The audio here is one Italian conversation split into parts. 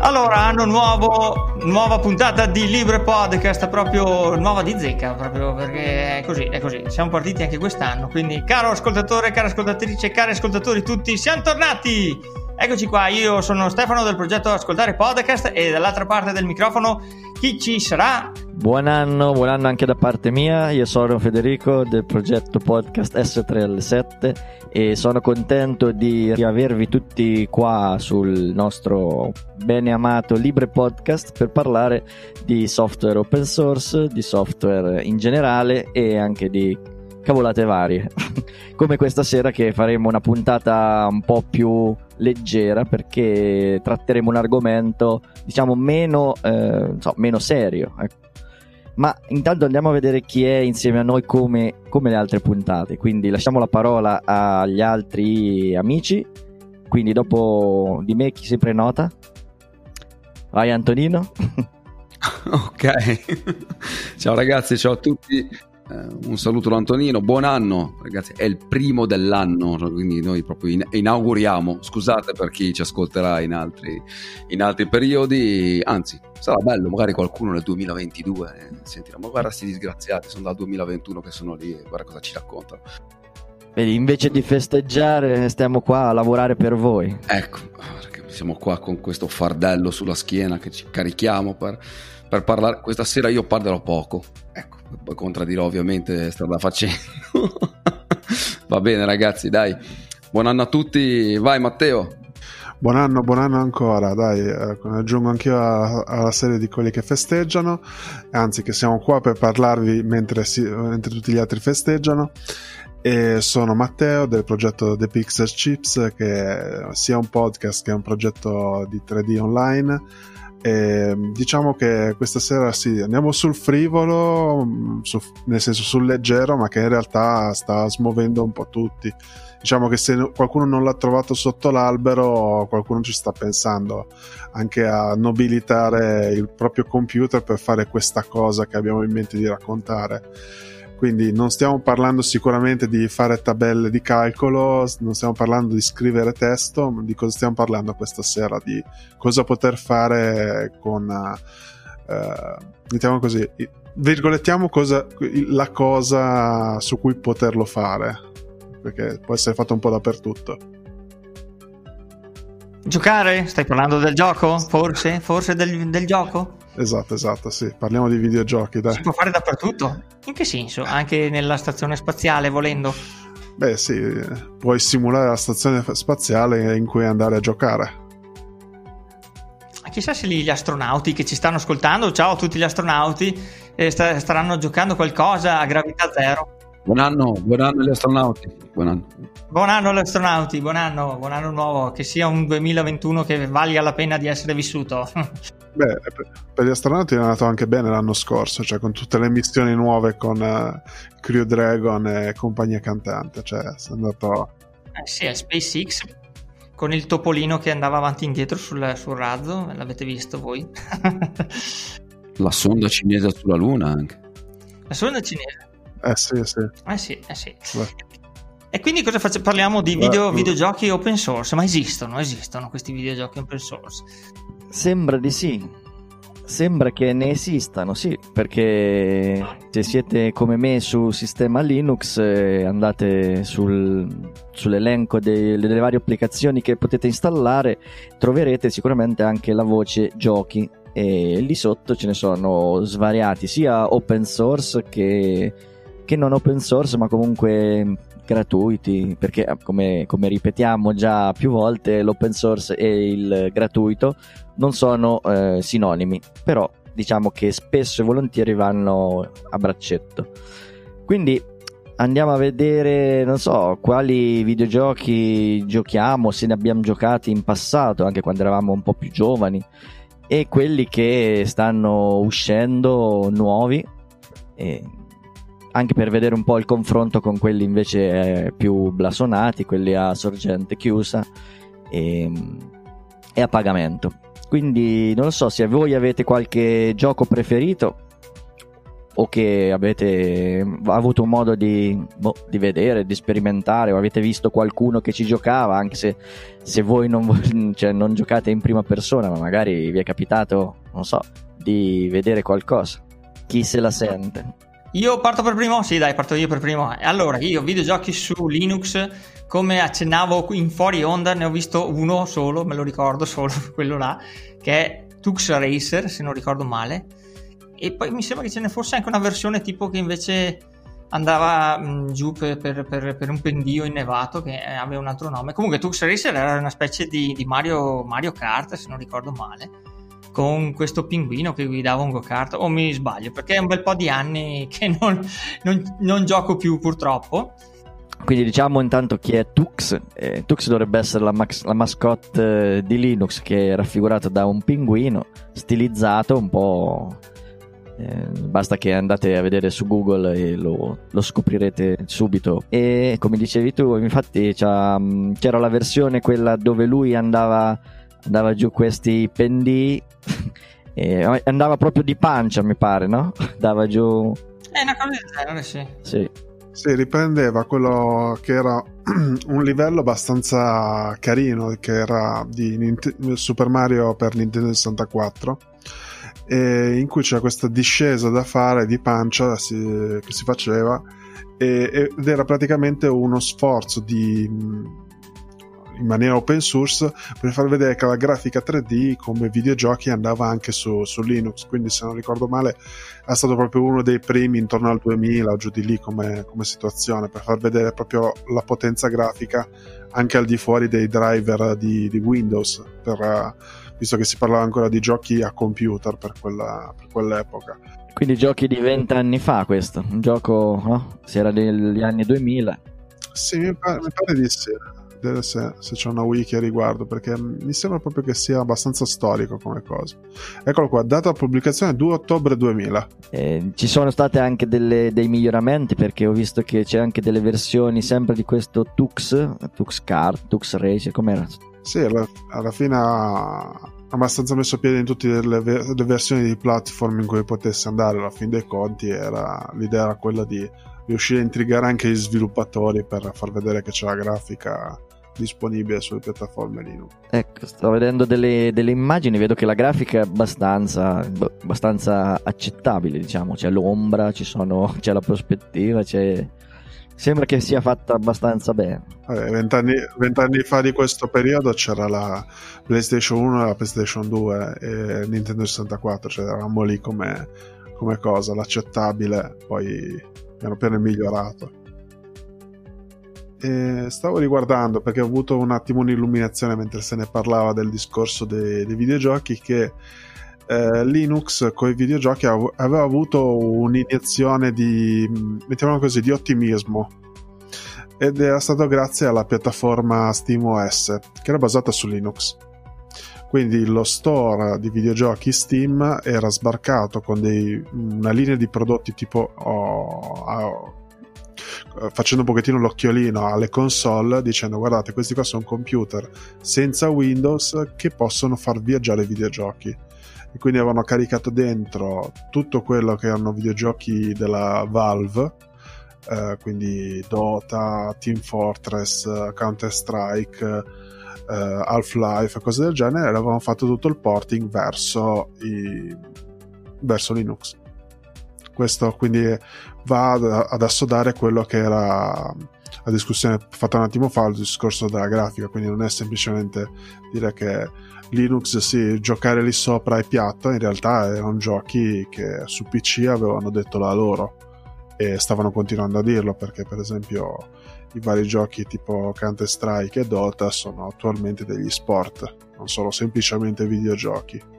Allora, anno nuovo, nuova puntata di Libre Podcast, proprio nuova di zecca, proprio perché è così, è così. Siamo partiti anche quest'anno, quindi caro ascoltatore, cara ascoltatrice, cari ascoltatori tutti, siamo tornati! Eccoci qua, io sono Stefano del progetto Ascoltare Podcast e dall'altra parte del microfono chi ci sarà? Buon anno, buon anno anche da parte mia, io sono Federico del progetto podcast S3L7 e sono contento di avervi tutti qua sul nostro bene amato Libre Podcast per parlare di software open source, di software in generale e anche di cavolate varie. Come questa sera che faremo una puntata un po' più leggera perché tratteremo un argomento diciamo meno, eh, so, meno serio. Ecco. Ma intanto andiamo a vedere chi è insieme a noi come, come le altre puntate. Quindi lasciamo la parola agli altri amici. Quindi dopo di me chi si prenota? Vai Antonino. ok, ciao ragazzi, ciao a tutti. Uh, un saluto da Antonino, buon anno ragazzi, è il primo dell'anno, quindi noi proprio in- inauguriamo, scusate per chi ci ascolterà in altri, in altri, periodi, anzi sarà bello, magari qualcuno nel 2022 eh, sentirà, ma guarda questi disgraziati, sono dal 2021 che sono lì, guarda cosa ci raccontano. Vedi, invece di festeggiare stiamo qua a lavorare per voi. Ecco, siamo qua con questo fardello sulla schiena che ci carichiamo per, per parlare, questa sera io parlerò poco, ecco contraddirò ovviamente strada facendo. Va bene ragazzi, dai. Buon anno a tutti, vai Matteo. Buon anno, buon anno ancora, dai, eh, aggiungo anch'io alla serie di quelli che festeggiano, anzi che siamo qua per parlarvi mentre, si, mentre tutti gli altri festeggiano. E sono Matteo del progetto The Pixel Chips, che sia un podcast che un progetto di 3D online e diciamo che questa sera sì, andiamo sul frivolo, su, nel senso sul leggero, ma che in realtà sta smuovendo un po' tutti. Diciamo che se qualcuno non l'ha trovato sotto l'albero, qualcuno ci sta pensando anche a nobilitare il proprio computer per fare questa cosa che abbiamo in mente di raccontare quindi non stiamo parlando sicuramente di fare tabelle di calcolo, non stiamo parlando di scrivere testo, ma di cosa stiamo parlando questa sera, di cosa poter fare con, eh, diciamo così, virgolettiamo cosa, la cosa su cui poterlo fare, perché può essere fatto un po' dappertutto. Giocare? Stai parlando del gioco? Forse? Forse del, del gioco? Esatto, esatto, sì. Parliamo di videogiochi, dai. Si può fare dappertutto? In che senso? Anche nella stazione spaziale, volendo? Beh, sì, puoi simulare la stazione spaziale in cui andare a giocare. Chissà se lì gli astronauti che ci stanno ascoltando, ciao a tutti gli astronauti, eh, st- staranno giocando qualcosa a gravità zero. Buon anno, buon anno agli astronauti. Buon anno. Buon anno agli astronauti, buon anno, buon anno nuovo, che sia un 2021 che valga la pena di essere vissuto. Beh, per gli astronauti è andato anche bene l'anno scorso, cioè con tutte le missioni nuove con uh, Crew Dragon e compagnia cantante, cioè è andato... Eh sì, è SpaceX con il topolino che andava avanti e indietro sul, sul razzo, l'avete visto voi? la sonda cinese sulla Luna anche. La sonda cinese? Eh sì, sì. Eh sì, eh sì. E quindi cosa facciamo? Parliamo di video, videogiochi open source, ma esistono, esistono questi videogiochi open source? Sembra di sì. Sembra che ne esistano, sì, perché se siete come me su sistema Linux eh, andate sul, sull'elenco dei, delle varie applicazioni che potete installare, troverete sicuramente anche la voce giochi e lì sotto ce ne sono svariati, sia open source che, che non open source, ma comunque gratuiti, perché eh, come, come, ripetiamo già più volte, l'open source e il gratuito non sono eh, sinonimi, però diciamo che spesso e volentieri vanno a braccetto. Quindi andiamo a vedere, non so, quali videogiochi giochiamo, se ne abbiamo giocati in passato, anche quando eravamo un po' più giovani, e quelli che stanno uscendo nuovi. Anche per vedere un po' il confronto con quelli invece eh, più blasonati, quelli a sorgente chiusa e, e, a pagamento. Quindi non so se voi avete qualche gioco preferito o che avete avuto modo di, boh, di, vedere, di sperimentare o avete visto qualcuno che ci giocava, anche se, se voi non, cioè, non giocate in prima persona, ma magari vi è capitato, non so, di vedere qualcosa. Chi se la sente? Io parto per primo? Sì, dai, parto io per primo. Allora, io videogiochi su Linux, come accennavo in fuori onda, ne ho visto uno solo, me lo ricordo solo, quello là, che è Tux Racer, se non ricordo male e poi mi sembra che ce ne fosse anche una versione tipo che invece andava mh, mm, giù per, per, per, per, un pendio innevato che eh, aveva un altro nome. Comunque Tux Racer era una specie di, di Mario, Mario, Kart, se non ricordo male, con questo pinguino che guidava un go-kart, o mi sbaglio, perché è un bel po' di anni che non, non, non gioco più purtroppo. Quindi diciamo intanto chi è Tux. Eh, Tux dovrebbe essere la, max, la mascotte eh, di Linux che è raffigurata da un pinguino stilizzato un po' Eh, basta che andate a vedere su Google e lo, lo scoprirete subito. E come dicevi tu, infatti mm, c'era la versione quella dove lui andava, andava giù questi pendii. e andava proprio di pancia, mi pare, no? Andava giù. È una cosa del genere, sì. Sì. Sì, riprendeva quello che era un livello abbastanza carino, che era di Nint- Super Mario per Nintendo 64 in cui c'era questa discesa da fare di pancia si, che si faceva e, ed era praticamente uno sforzo di in maniera open source per far vedere che la grafica 3D come videogiochi andava anche su, su, Linux quindi se non ricordo male è stato proprio uno dei primi intorno al 2000 o giù di lì come, come situazione per far vedere proprio la potenza grafica anche al di fuori dei driver di, di Windows per visto che si parlava ancora di giochi a computer per, quella, per quell'epoca. Quindi giochi di vent'anni fa questo, un gioco, no? Si era negli anni 2000. Sì, mi pare, mi pare di sì. Se, se, c'è una wiki a riguardo perché mi sembra proprio che sia abbastanza storico come cosa eccolo qua data pubblicazione 2 ottobre 2000 eh, ci sono state anche delle, dei miglioramenti perché ho visto che c'è anche delle versioni sempre di questo Tux Tux Kart Tux Race com'era sì, alla, alla fine ha abbastanza messo piede in tutte le, le, versioni di platform in cui potesse andare. Alla fin dei conti, era, l'idea era quella di riuscire a intrigare anche gli sviluppatori per far vedere che c'è la grafica disponibile sulle piattaforme Linux. Ecco, sto vedendo delle, delle immagini, vedo che la grafica è abbastanza, abbastanza accettabile, diciamo, c'è l'ombra, sono, c'è la prospettiva, c'è sembra che sia fatta abbastanza bene. Vent'anni, vent'anni fa di questo periodo c'era la PlayStation 1 e la PlayStation 2 e Nintendo 64, cioè eravamo lì come, come cosa, l'accettabile, poi piano piano è migliorato. E stavo riguardando perché ho avuto un attimo un'illuminazione mentre se ne parlava del discorso dei, dei videogiochi che eh, Linux con i videogiochi aveva avuto un'iniezione di, mettiamolo così, di ottimismo ed era stato grazie alla piattaforma SteamOS che era basata su Linux. Quindi lo store di videogiochi Steam era sbarcato con dei, una linea di prodotti tipo oh, oh, facendo un pochettino l'occhiolino alle console dicendo guardate questi qua sono computer senza Windows che possono far viaggiare i videogiochi. E quindi avevano caricato dentro tutto quello che erano videogiochi della Valve eh, quindi Dota, Team Fortress, Counter Strike eh, Half-Life e cose del genere avevano fatto tutto il porting verso, i, verso Linux. Questo quindi va ad, ad assodare quello che era la discussione fatta un attimo fa il discorso della grafica quindi non è semplicemente dire che Linux sì, giocare lì sopra è piatto, in realtà erano giochi che su PC avevano detto la loro e stavano continuando a dirlo perché per esempio i vari giochi tipo Counter Strike e Dota sono attualmente degli sport, non sono semplicemente videogiochi.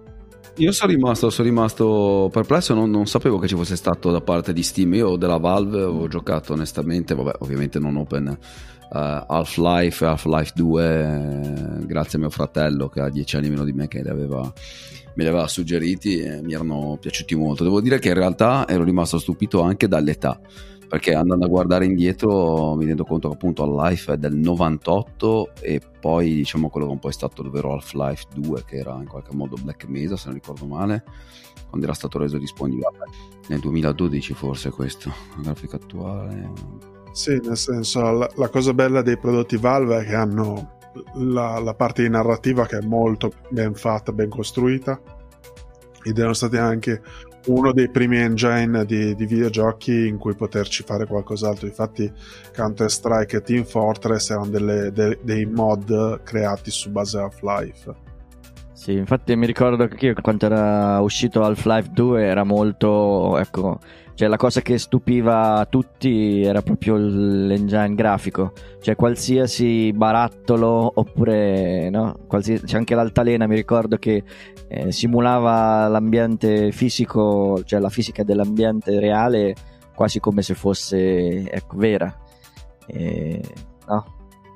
Io sono rimasto, sono rimasto perplesso, non, non, sapevo che ci fosse stato da parte di Steam. Io della Valve ho giocato onestamente, vabbè, ovviamente non open uh, Half-Life, Half-Life 2, eh, grazie a mio fratello che ha 10 anni meno di me che li aveva, me li aveva suggeriti e mi erano piaciuti molto. Devo dire che in realtà ero rimasto stupito anche dall'età perché andando a guardare indietro mi rendo conto che appunto Half-Life è del 98 e poi diciamo quello che un po' è stato il vero Half-Life 2 che era in qualche modo Black Mesa se non ricordo male quando era stato reso disponibile. Nel 2012 forse questo la grafica attuale. Sì nel senso la, la cosa bella dei prodotti Valve è che hanno la, la parte di narrativa che è molto ben fatta ben costruita ed erano stati anche uno dei primi engine di, di, videogiochi in cui poterci fare qualcos'altro. Infatti, Counter-Strike e Team Fortress erano delle, de, dei mod creati su base Half-Life. Sì, infatti mi ricordo che io quando era uscito Half-Life 2 era molto, ecco, cioè la cosa che stupiva tutti era proprio l'engine grafico, cioè qualsiasi barattolo oppure no, qualsiasi, c'è anche l'altalena, mi ricordo che eh, simulava l'ambiente fisico, cioè la fisica dell'ambiente reale quasi come se fosse ecco, vera. E, no?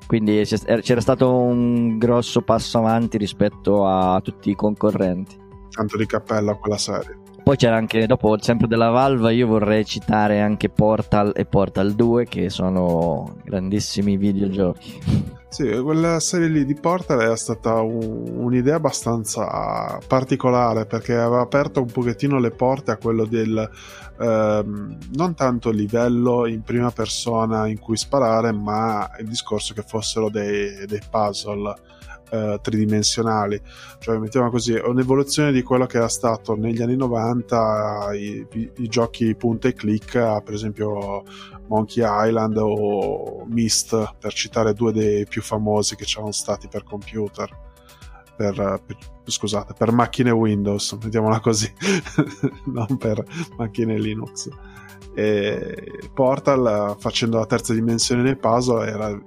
Quindi c'era stato un grosso passo avanti rispetto a tutti i concorrenti. Tanto di cappello a quella serie. Poi c'era anche, dopo, sempre della Valve, io vorrei citare anche Portal e Portal 2, che sono grandissimi videogiochi. Sì, quella serie lì di Portal era stata un, un'idea abbastanza particolare perché aveva aperto un pochettino le porte a quello del ehm, non tanto livello in prima persona in cui sparare, ma il discorso che fossero dei, dei puzzle eh, tridimensionali, cioè mettiamo così, un'evoluzione di quello che era stato negli anni 90 i, i, i giochi punta e click, per esempio Monkey Island o Myst, per citare due dei più famosi che c'erano stati per computer. Per, per, scusate, per macchine Windows, mettiamola così, non per macchine Linux. E Portal facendo la terza dimensione nei puzzle era,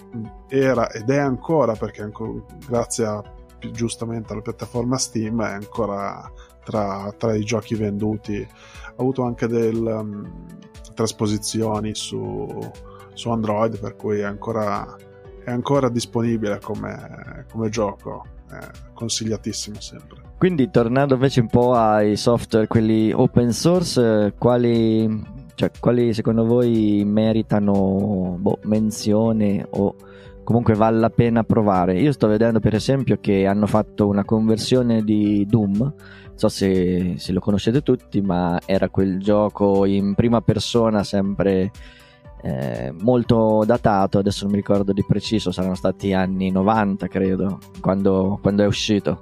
era ed è ancora perché ancora, grazie a, giustamente alla piattaforma Steam è ancora tra, tra i giochi venduti ha avuto anche delle um, trasposizioni su, su, Android per cui è ancora, è ancora disponibile come, come gioco è consigliatissimo sempre quindi tornando invece un po' ai software quelli open source quali cioè, quali secondo voi meritano boh, menzione o comunque vale la pena provare? Io sto vedendo per esempio che hanno fatto una conversione di Doom, non so se, se lo conoscete tutti, ma era quel gioco in prima persona sempre eh, molto datato, adesso non mi ricordo di preciso, saranno stati anni 90 credo, quando, quando è uscito.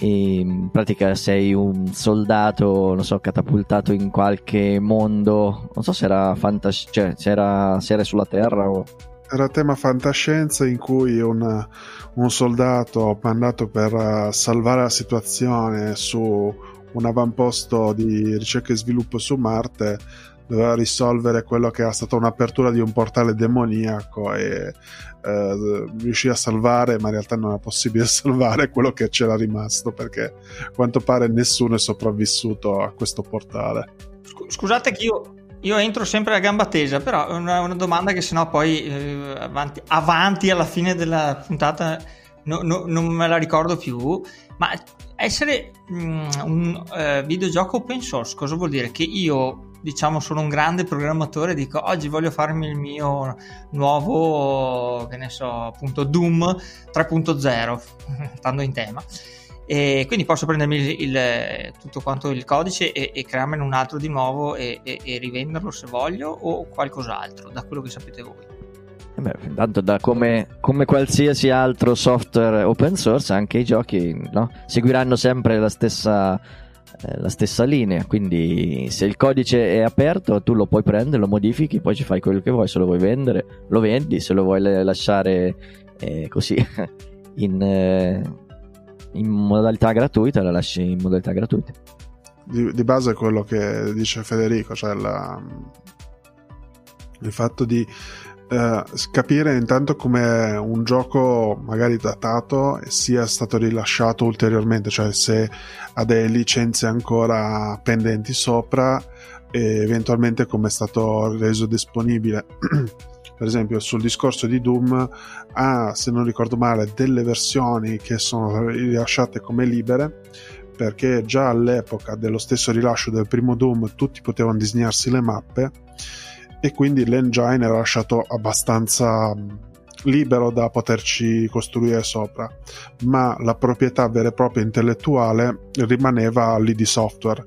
In pratica sei un soldato, non so, catapultato in qualche mondo, non so se era fantascienza, cioè se era, se era sulla Terra o... Era tema fantascienza in cui un, un soldato mandato per uh, salvare la situazione su un avamposto di ricerca e sviluppo su Marte doveva risolvere quello che era stata un'apertura di un portale demoniaco e eh, riuscì a salvare, ma in realtà non era possibile salvare quello che c'era rimasto perché a quanto pare nessuno è sopravvissuto a questo portale. Scusate che io, io entro sempre a gamba tesa, però è una, una domanda che sennò poi eh, avanti, avanti, alla fine della puntata no, no, non me la ricordo più, ma essere mm, un uh, videogioco open source cosa vuol dire? Che io diciamo sono un grande programmatore dico oggi voglio farmi il mio nuovo che ne so appunto Doom 3.0 stando in tema e quindi posso prendermi il, il, tutto quanto il codice e, e crearmene un altro di nuovo e, e, e, rivenderlo se voglio o qualcos'altro da quello che sapete voi eh Beh, tanto da come, come, qualsiasi altro software open source anche i giochi no? seguiranno sempre la stessa la stessa linea, quindi se il codice è aperto tu lo puoi prendere, lo modifichi, poi ci fai quello che vuoi, se lo vuoi vendere lo vendi, se lo vuoi lasciare eh, così in, eh, in, modalità gratuita lo lasci in modalità gratuita. Di, di base è quello che dice Federico, cioè la, il fatto di eh, capire intanto come un gioco magari datato sia stato rilasciato ulteriormente, cioè se ha delle licenze ancora pendenti sopra e eventualmente come è stato reso disponibile. per esempio sul discorso di Doom ha, se non ricordo male, delle versioni che sono rilasciate come libere perché già all'epoca dello stesso rilascio del primo Doom tutti potevano disegnarsi le mappe e quindi l'engine era lasciato abbastanza libero da poterci costruire sopra, ma la proprietà vera e propria intellettuale rimaneva all'ID Software,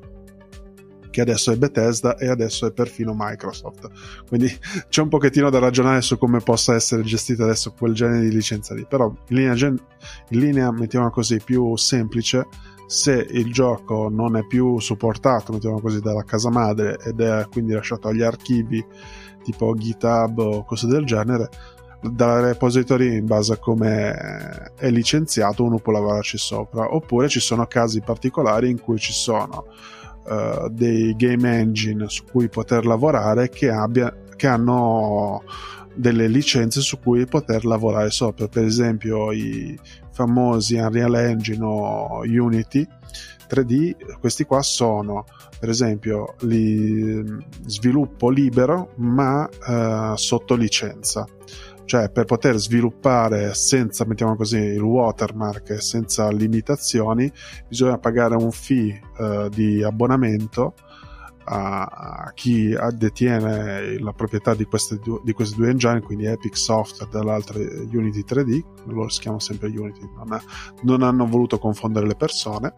che adesso è Bethesda e adesso è perfino Microsoft. Quindi c'è un pochettino da ragionare su come possa essere gestita adesso quel genere di licenza lì, però in linea, in linea mettiamola così, più semplice, se il gioco non è più supportato, mettiamo così, dalla casa madre ed è quindi lasciato agli archivi tipo GitHub o cose del genere, dal repository in base a come è licenziato uno può lavorarci sopra. Oppure ci sono casi particolari in cui ci sono uh, dei game engine su cui poter lavorare che, abbia, che hanno delle licenze su cui poter lavorare sopra. Per esempio i famosi Unreal Engine o Unity 3D questi qua sono per esempio li sviluppo libero ma uh, sotto licenza. Cioè per poter sviluppare senza, mettiamo così, il watermark, senza limitazioni, bisogna pagare un fee uh, di abbonamento a chi detiene la proprietà di, due, di, questi due engine, quindi Epic Software dall'altro Unity 3D, loro si chiamano sempre Unity, non, è, non hanno voluto confondere le persone,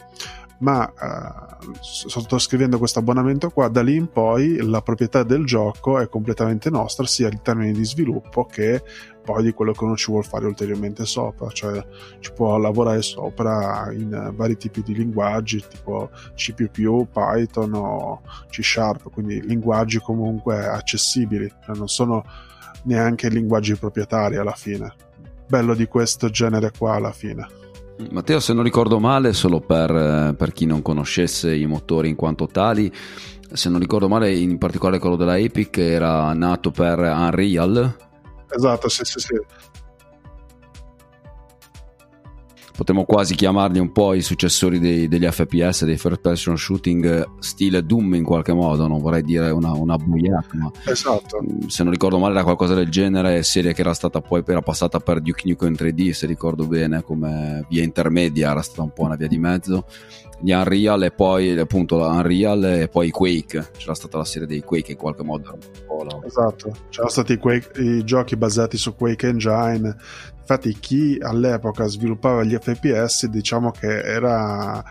ma eh, sottoscrivendo questo abbonamento qua, da lì in poi la proprietà del gioco è completamente nostra, sia in termini di sviluppo che poi di quello che uno ci vuole fare ulteriormente sopra, cioè ci può lavorare sopra in vari tipi di linguaggi, tipo C++, Python o C Sharp, quindi linguaggi comunque accessibili, cioè non sono neanche linguaggi proprietari alla fine. Bello di questo genere qua alla fine. Matteo, se non ricordo male, solo per, per, chi non conoscesse i motori in quanto tali, se non ricordo male, in particolare quello della Epic era nato per Unreal. Esatto, sì, sì, sì. Potremmo quasi chiamarli un po' i successori dei, degli FPS, dei first person shooting stile Doom in qualche modo, non vorrei dire una, una buiata, ma esatto. Mm, se non ricordo male era qualcosa del genere, serie che era stata poi era passata per Duke Nukem 3D, se ricordo bene, come via intermedia, era stata un po' una via di mezzo gli Unreal e poi appunto Unreal e poi Quake c'era stata la serie dei Quake in qualche modo esatto c'erano stati i, Quake, i, giochi basati su Quake Engine infatti chi all'epoca sviluppava gli FPS diciamo che era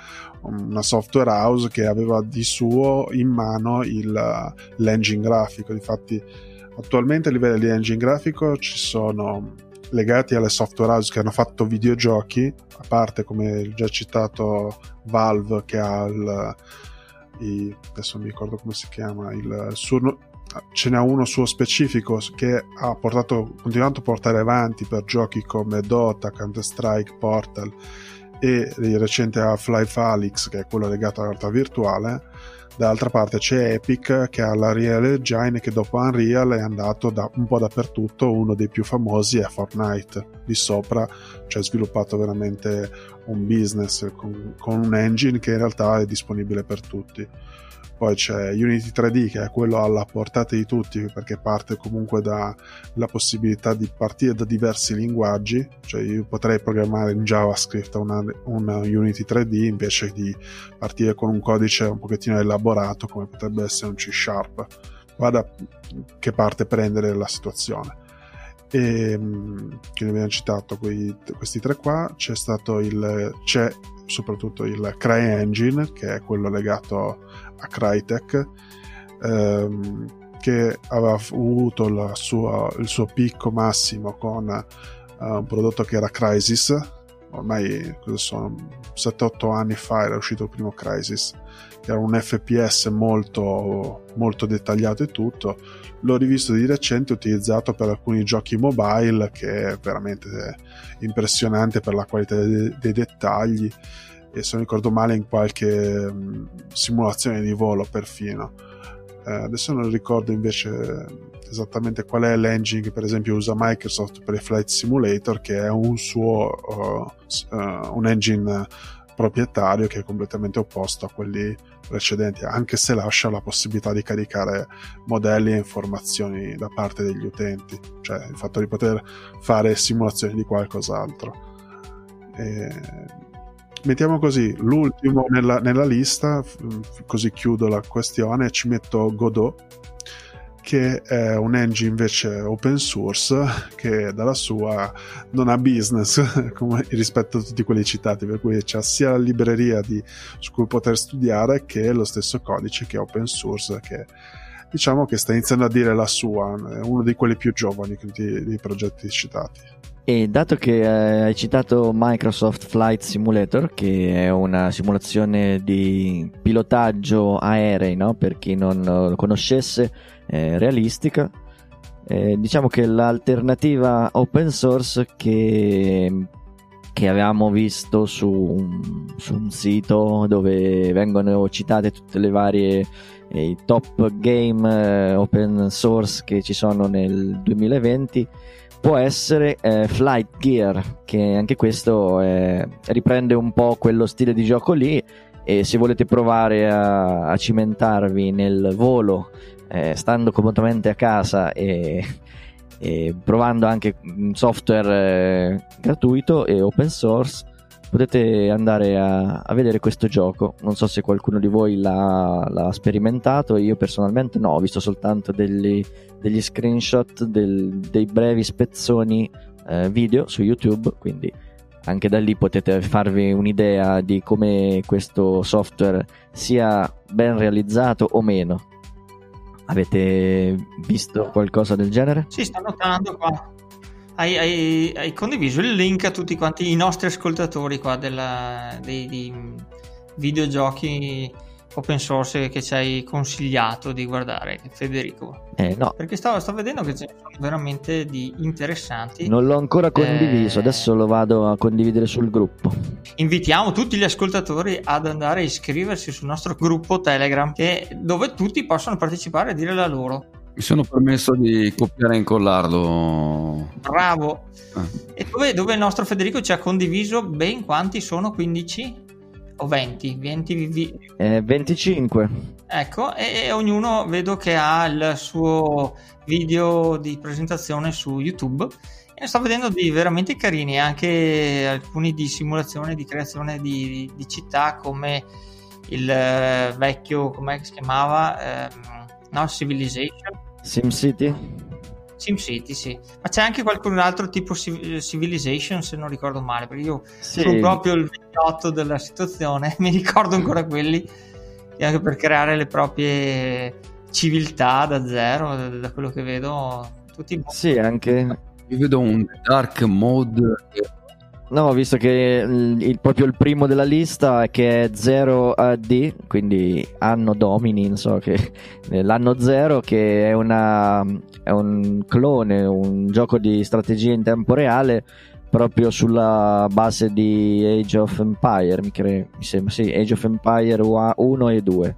una software house che aveva di suo in mano il, l'engine grafico. Infatti attualmente a livello di engine grafico ci sono legati alle software house che hanno fatto videogiochi, a parte come già citato Valve che ha il, il adesso non mi ricordo come si chiama, il suo, ce n'è uno suo specifico che ha portato, continuato a portare avanti per giochi come Dota, Counter-Strike, Portal e il recente Half-Life Alyx che è quello legato alla realtà virtuale Dall'altra parte c'è Epic che ha la Real Engine che dopo Unreal è andato da, un po' dappertutto, uno dei più famosi è Fortnite. Lì sopra c'è sviluppato veramente un business con, con un engine che in realtà è disponibile per tutti. Poi c'è Unity 3D che è quello alla portata di tutti perché parte comunque dalla possibilità di partire da diversi linguaggi, cioè io potrei programmare in JavaScript una, una Unity 3D invece di partire con un codice un pochettino elaborato come potrebbe essere un C Sharp. Guarda che parte prendere la situazione. E che ne abbiamo citato quei, questi tre qua, c'è stato il c'è soprattutto il CryEngine che è quello legato a Crytek ehm, che aveva avuto sua, il suo picco massimo con uh, un prodotto che era Crisis ormai sono 7-8 anni fa era uscito il primo Crisis che era un FPS molto, molto dettagliato e tutto. L'ho rivisto di recente utilizzato per alcuni giochi mobile che è veramente impressionante per la qualità dei, dei dettagli e se non ricordo male in qualche um, simulazione di volo perfino. Eh, adesso non ricordo invece esattamente qual è l'engine che per esempio usa Microsoft per il Flight Simulator che è un suo uh, uh, un engine proprietario che è completamente opposto a quelli precedenti anche se lascia la possibilità di caricare modelli e informazioni da parte degli utenti cioè il fatto di poter fare simulazioni di qualcos'altro e mettiamo così, l'ultimo nella, nella, lista, così chiudo la questione, ci metto Godot, che è un engine invece open source che dalla sua non ha business come, rispetto a tutti quelli citati, per cui c'è sia la libreria di, su cui poter studiare che lo stesso codice che è open source che diciamo che sta iniziando a dire la sua, è uno di quelli più giovani dei progetti citati. E dato che eh, hai citato Microsoft Flight Simulator, che è una simulazione di pilotaggio aerei, no? per chi non lo conoscesse, eh, realistica, eh, diciamo che l'alternativa open source che, che avevamo visto su un, su un, sito dove vengono citate tutte le varie eh, top game eh, open source che ci sono nel 2020 può essere eh, Flight Gear, che anche questo eh, riprende un po' quello stile di gioco lì e se volete provare a, a cimentarvi nel volo, eh, stando comodamente a casa e, e provando anche software eh, gratuito e open source, potete andare a, a, vedere questo gioco. Non so se qualcuno di voi l'ha, l'ha sperimentato, io personalmente no, ho visto soltanto degli, degli screenshot del, dei brevi spezzoni eh, video su YouTube, quindi anche da lì potete farvi un'idea di come questo software sia ben realizzato o meno. Avete visto qualcosa del genere? Sì, sto notando qua hai, hai, hai, condiviso il link a tutti quanti i nostri ascoltatori qua della, dei, dei videogiochi open source che ci hai consigliato di guardare, Federico? Eh, no. Perché sto, sto vedendo che ce ne sono veramente di interessanti. Non l'ho ancora condiviso, eh... adesso lo vado a condividere sul gruppo. Invitiamo tutti gli ascoltatori ad andare a iscriversi sul nostro gruppo Telegram, che, dove tutti possono partecipare e dire la loro. Mi sono permesso di copiare e incollarlo. Bravo. Eh. E dove, dove, il nostro Federico ci ha condiviso ben quanti sono? 15 o 20? 20 vi... eh, 25. Ecco, e, e, ognuno vedo che ha il suo video di presentazione su YouTube. E sto vedendo di veramente carini, anche alcuni di simulazione di creazione di, di città come il eh, vecchio, come si chiamava? Eh, no, Civilization SimCity? SimCity, sì. Ma c'è anche qualcun altro tipo Civilization, se non ricordo male, perché io sì. sono proprio il vecchiotto della situazione, mi ricordo ancora quelli, anche per creare le proprie civiltà da zero, da, da quello che vedo. Tutti sì, anche... Io vedo un dark mode No, visto che il, il, proprio il primo della lista che è 0 AD, quindi anno domini, so che l'anno 0 che è, una, è un clone, un gioco di strategia in tempo reale proprio sulla base di Age of Empire, mi, cre- mi sembra, sì, Age of Empire 1 e 2.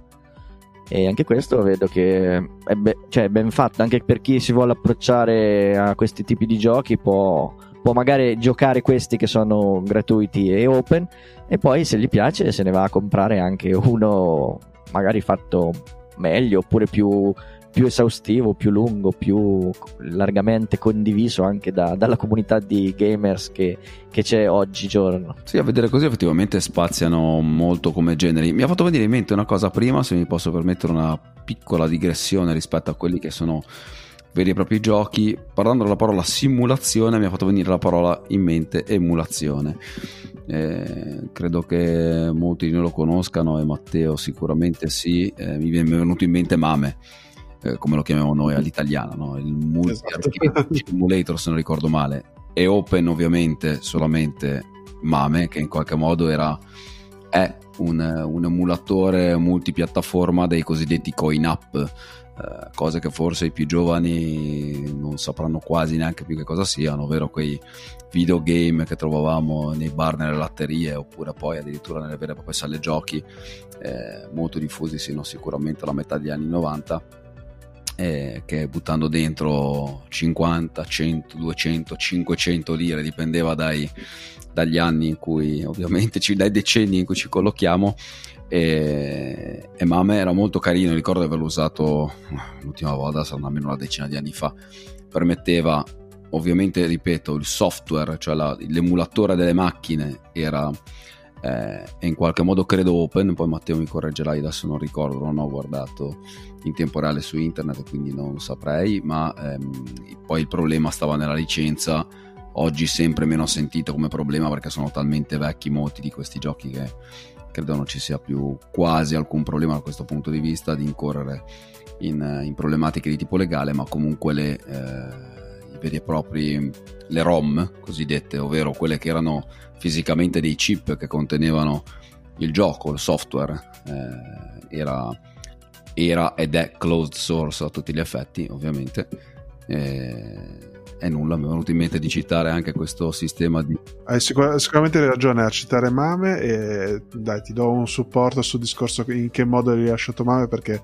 E anche questo vedo che è, be- cioè, è ben fatto, anche per chi si vuole approcciare a questi tipi di giochi può può magari giocare questi che sono gratuiti e open e poi se gli piace se ne va a comprare anche uno magari fatto meglio oppure più, più esaustivo, più lungo, più largamente condiviso anche da, dalla comunità di gamers che, che, c'è oggigiorno. Sì, a vedere così effettivamente spaziano molto come generi. Mi ha fatto venire in mente una cosa prima, se mi posso permettere una piccola digressione rispetto a quelli che sono veri e propri giochi, parlando della parola simulazione mi ha fatto venire la parola in mente emulazione. Eh, credo che molti di noi lo conoscano e Matteo sicuramente sì, eh, mi è venuto in mente Mame. Eh, come lo chiamiamo noi all'italiano, no? il multi esatto. simulator se non ricordo male, e open ovviamente solamente Mame che in qualche modo era è un, un emulatore multipiattaforma dei cosiddetti coin app eh, cose che forse i più giovani non sapranno quasi neanche più che cosa siano, ovvero quei videogame che trovavamo nei bar, nelle latterie oppure poi addirittura nelle vere e proprie sale giochi, eh, molto diffusi sino sicuramente alla metà degli anni 90 eh, che buttando dentro 50, 100, 200, 500 lire, dipendeva dai, dagli anni in cui, ovviamente, dai decenni in cui ci collochiamo, e, e Mame era molto carino, ricordo di averlo usato l'ultima volta, sarà almeno una decina di anni fa, permetteva ovviamente, ripeto, il software, cioè la, l'emulatore delle macchine era eh, in qualche modo credo open, poi Matteo mi correggerai, adesso non ricordo, non ho guardato in tempo reale su internet, quindi non saprei, ma ehm, poi il problema stava nella licenza, oggi sempre meno sentito come problema perché sono talmente vecchi molti di questi giochi che credo non ci sia più quasi alcun problema da questo punto di vista di incorrere in, in problematiche di tipo legale, ma comunque le, eh, veri e propri le ROM cosiddette, ovvero quelle che erano fisicamente dei chip che contenevano il gioco, il software, eh, era, era, ed è closed source a tutti gli effetti, ovviamente. Eh, e nulla, mi è venuto in mente di citare anche questo sistema di... Hai sicur- sicuramente ragione a citare Mame e dai, ti do un supporto sul discorso in che modo è rilasciato Mame perché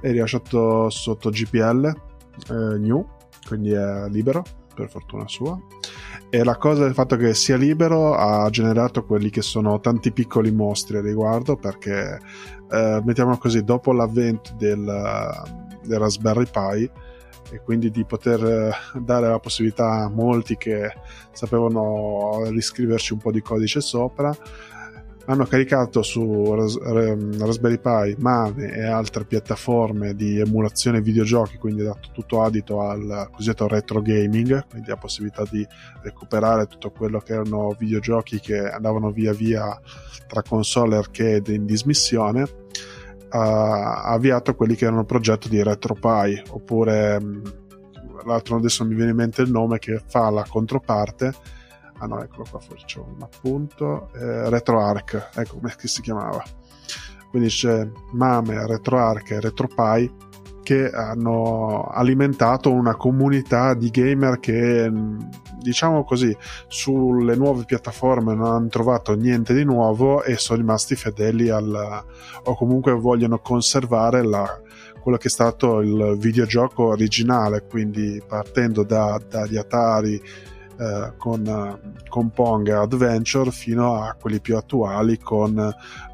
è rilasciato sotto GPL eh, New, quindi è libero, per fortuna sua. E la cosa del fatto che sia libero ha generato quelli che sono tanti piccoli mostri a riguardo perché, eh, mettiamolo così, dopo l'avvento del, del Raspberry Pi, e quindi di poter eh, dare la possibilità a molti che sapevano riscriverci un po' di codice sopra. Hanno caricato su Raspberry Pi, Mane e altre piattaforme di emulazione videogiochi, quindi dato tutto adito al cosiddetto retro gaming, quindi la possibilità di recuperare tutto quello che erano videogiochi che andavano via via tra console e arcade in dismissione ha avviato quelli che erano il progetto di RetroPie oppure mm, l'altro adesso mi viene in mente il nome che fa la controparte. Ah no eccolo qua c'è un appunto. Eh, RetroArch ecco come si chiamava. Quindi c'è Mame, RetroArch e RetroPie che hanno alimentato una comunità di gamer che diciamo così sulle nuove piattaforme non hanno trovato niente di nuovo e sono rimasti fedeli al o comunque vogliono conservare la, quello che è stato il videogioco originale quindi partendo da, dagli Atari eh, con, con Pong Adventure fino a quelli più attuali con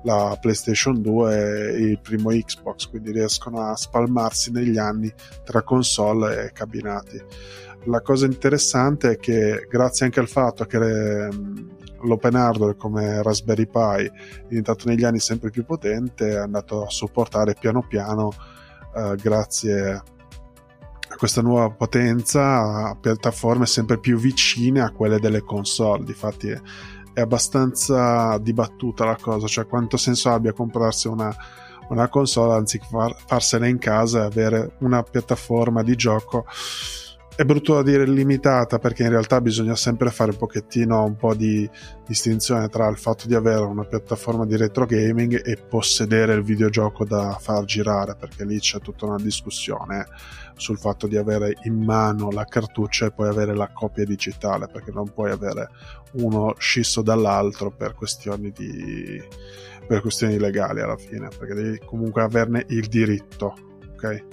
la PlayStation 2 e il primo Xbox, quindi riescono a spalmarsi negli anni tra console e cabinati. La cosa interessante è che grazie anche al fatto che le, l'open hardware come Raspberry Pi è diventato negli anni sempre più potente, è andato a supportare piano piano eh, grazie questa nuova potenza a piattaforme sempre più vicine a quelle delle console. Difatti è, è abbastanza dibattuta la cosa, cioè quanto senso abbia comprarsi una, una console anziché far, farsene in casa e avere una piattaforma di gioco è brutto da dire limitata perché in realtà bisogna sempre fare un pochettino un po' di distinzione tra il fatto di avere una piattaforma di retro gaming e possedere il videogioco da far girare perché lì c'è tutta una discussione sul fatto di avere in mano la cartuccia e poi avere la copia digitale perché non puoi avere uno scisso dall'altro per questioni di per questioni legali alla fine perché devi comunque averne il diritto ok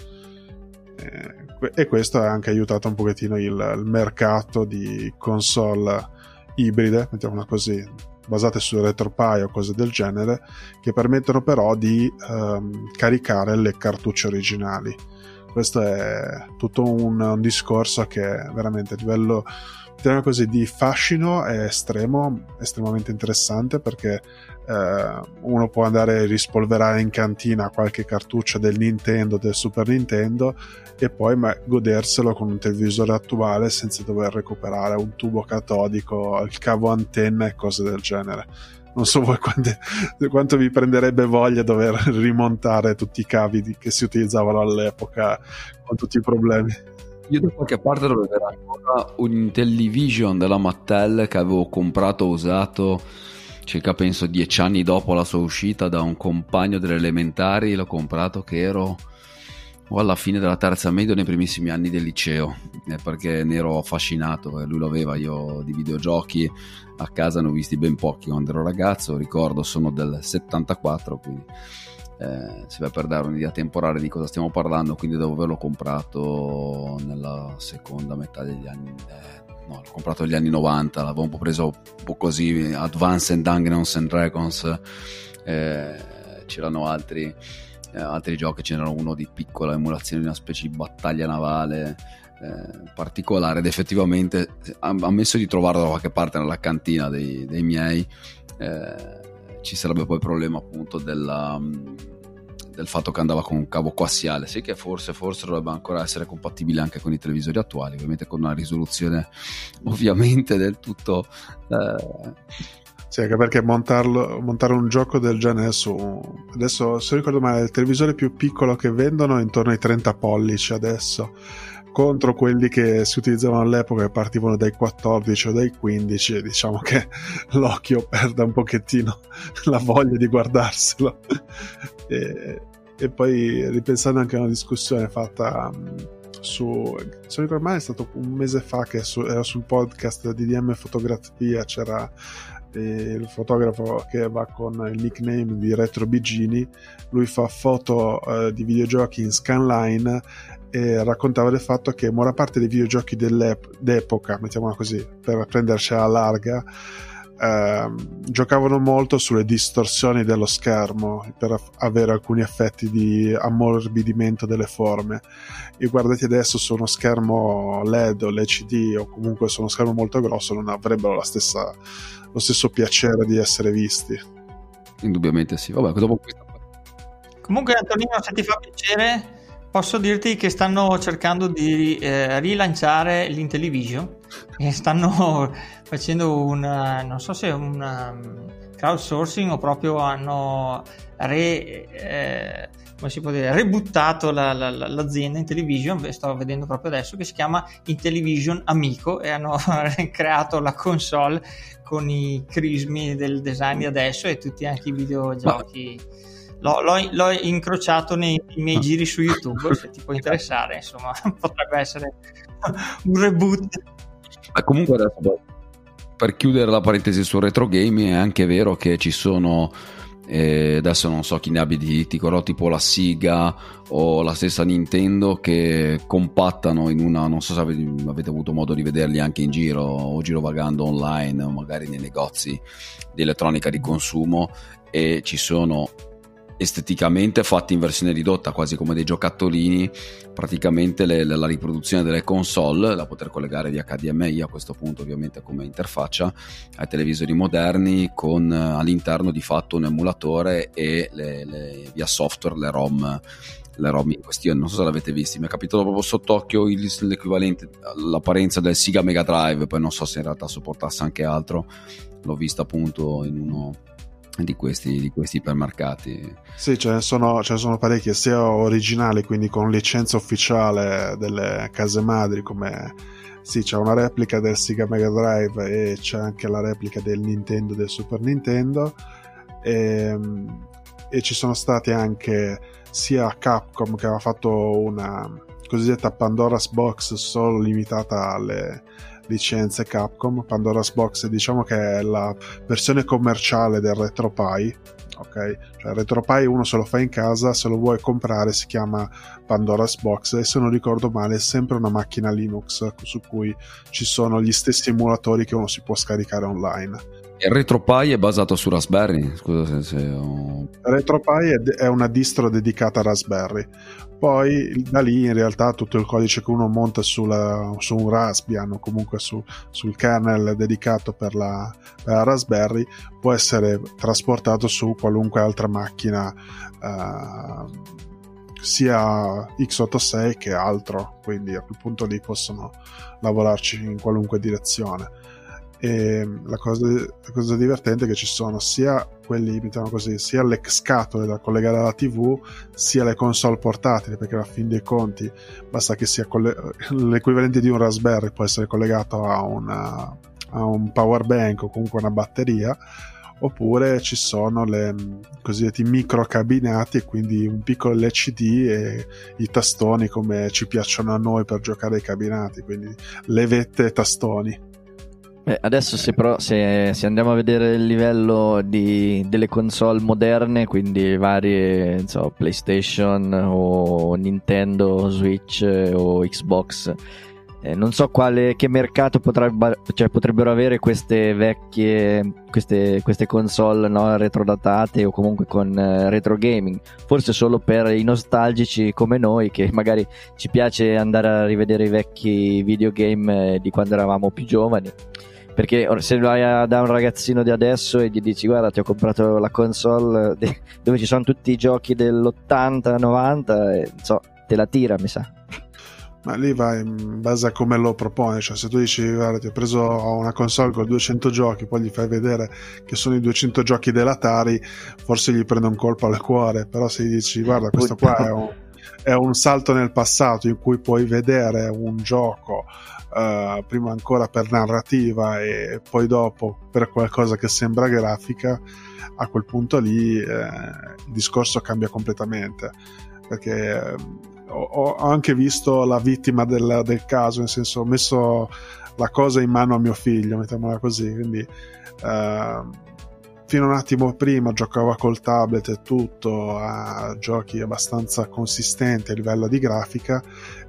e questo ha anche aiutato un pochettino il, il mercato di console ibride, mettiamola così, basate su RetroPie o cose del genere, che permettono però di um, caricare le cartucce originali. Questo è tutto un, un discorso che veramente a livello così, di fascino è estremo, estremamente interessante perché eh, uno può andare a rispolverare in cantina qualche cartuccia del Nintendo, del Super Nintendo e poi ma, goderselo con un televisore attuale senza dover recuperare un tubo catodico, il cavo antenna e cose del genere. Non so voi quante, quanto vi prenderebbe voglia dover rimontare tutti i cavi di, che si utilizzavano all'epoca con tutti i problemi. Io da qualche parte dovevo avere ancora un Intellivision della Mattel che avevo comprato usato circa penso dieci anni dopo la sua uscita da un compagno delle elementari, l'ho comprato che ero o alla fine della terza media nei primissimi anni del liceo eh, perché ne ero affascinato lui lo aveva. Io di videogiochi a casa ne ho visti ben pochi quando ero ragazzo ricordo sono del 74 quindi eh, si per dare un'idea temporale di cosa stiamo parlando quindi devo averlo comprato nella seconda metà degli anni eh, no, l'ho comprato negli anni 90 l'avevo un po' preso un po' così Advanced Dungeons and Dragons eh, c'erano altri eh, altri giochi ce n'era uno di piccola emulazione di una specie di battaglia navale eh, particolare ed effettivamente ammesso di trovarlo da qualche parte nella cantina dei, dei miei eh, ci sarebbe poi il problema appunto della, del fatto che andava con un cavo coassiale, sì che forse, forse dovrebbe ancora essere compatibile anche con i televisori attuali, ovviamente con una risoluzione ovviamente del tutto... Eh... Sì, anche perché montarlo, montare un gioco del genere su... Adesso, se ricordo male, il televisore più piccolo che vendono è intorno ai 30 pollici adesso contro quelli che si utilizzavano all'epoca che partivano dai 14 o dai 15 diciamo che l'occhio perde un pochettino la voglia di guardarselo. E, e poi ripensando anche a una discussione fatta su non ricordo male è stato un mese fa che su, era sul podcast di DM Fotografia c'era il fotografo che va con il nickname di Retro Bigini lui fa foto eh, di videogiochi in scanline e raccontava del fatto che buona parte dei videogiochi d'epoca, mettiamola così, per prenderci alla larga, ehm, giocavano molto sulle distorsioni dello schermo per avere alcuni effetti di ammorbidimento delle forme. E guardati adesso su uno schermo LED o LCD o comunque su uno schermo molto grosso non avrebbero stessa, lo stesso piacere di essere visti. Indubbiamente sì. Vabbè, dopo Comunque Antonino, se ti fa piacere, Posso dirti che stanno cercando di eh, rilanciare l'Intellivision e stanno facendo un, non so se un um, crowdsourcing o proprio hanno re, eh, come si può dire, rebuttato la, la, l'azienda Intellivision, sto vedendo proprio adesso, che si chiama Intellivision Amico e hanno creato la console con i crismi del design di adesso e tutti anche i videogiochi. Ma L'ho, l'ho, l'ho, incrociato nei, nei miei giri su YouTube, se ti può interessare, insomma, potrebbe essere un reboot. Ma comunque adesso, per chiudere la parentesi sul retro gaming, è anche vero che ci sono, eh, adesso non so chi ne abbia di però tipo la Siga o la stessa Nintendo che compattano in una, non so se avete avuto modo di vederli anche in giro o girovagando online o magari nei negozi di elettronica di consumo e ci sono esteticamente fatti in versione ridotta, quasi come dei giocattolini, praticamente le, la riproduzione delle console, da poter collegare via HDMI a questo punto ovviamente come interfaccia ai televisori moderni con eh, all'interno di fatto un emulatore e le, le, via software le ROM le ROM in questione. Non so se l'avete visto, mi è capitato proprio sott'occhio l'equivalente, l'apparenza del Sega Mega Drive, poi non so se in realtà supportasse anche altro. L'ho visto appunto in uno di questi, di questi ipermercati. Sì, ce ne, sono, ce ne sono parecchie, sia originali, quindi con licenza ufficiale delle case madri, come sì, c'è una replica del Sega Mega Drive e c'è anche la replica del Nintendo del Super Nintendo. E, ehm, e ci sono stati anche sia Capcom che aveva fatto una cosiddetta Pandora's Box solo limitata alle licenze Capcom. Pandora's Box diciamo che è la versione commerciale del RetroPie. Ok, cioè RetroPie uno se lo fa in casa, se lo vuoi comprare si chiama Pandora's Box e se non ricordo male è sempre una macchina Linux su cui ci sono gli stessi emulatori che uno si può scaricare online. RetroPie è basato su Raspberry? Scusa se, ho... RetroPie è, è una distro dedicata a Raspberry. Poi da lì in realtà tutto il codice che uno monta sulla, su un Raspbian o comunque su, sul kernel dedicato per la, per la, Raspberry può essere trasportato su qualunque altra macchina uh, sia x86 che altro quindi a quel punto lì possono lavorarci in qualunque direzione e la cosa, la cosa, divertente è che ci sono sia quelli, mettiamo così, sia le scatole da collegare alla TV, sia le console portatili, perché alla fin dei conti basta che sia coll- l'equivalente di un Raspberry può essere collegato a, una, a un power bank o comunque una batteria oppure ci sono le cosiddetti micro cabinati e quindi un piccolo LCD e i tastoni come ci piacciono a noi per giocare ai cabinati, quindi levette e tastoni. Beh, adesso se, però, se, se, andiamo a vedere il livello di, delle console moderne, quindi varie so, PlayStation o Nintendo, Switch o Xbox, eh, non so quale, che mercato potrebbe, cioè, potrebbero avere queste vecchie queste, queste console no, retrodatate o comunque con eh, retro gaming. Forse solo per i nostalgici come noi che magari ci piace andare a rivedere i vecchi videogame eh, di quando eravamo più giovani Perché se vai da un ragazzino di adesso e gli dici guarda ti ho comprato la console dove ci sono tutti i giochi dell'80, 90, e, so, te la tira mi sa. Ma lì va in base a come lo propone, cioè se tu dici guarda ti ho preso una console con 200 giochi, poi gli fai vedere che sono i 200 giochi dell'Atari, forse gli prende un colpo al cuore, però se gli dici guarda questo qua è un, è un salto nel passato in cui puoi vedere un gioco uh, prima ancora per narrativa e poi dopo per qualcosa che sembra grafica, a quel punto lì eh, il discorso cambia completamente. Perché ho, anche visto la vittima del, del, caso, nel senso ho messo la cosa in mano a mio figlio, mettiamola così, quindi eh, fino a un attimo prima giocava col tablet e tutto a giochi abbastanza consistenti a livello di grafica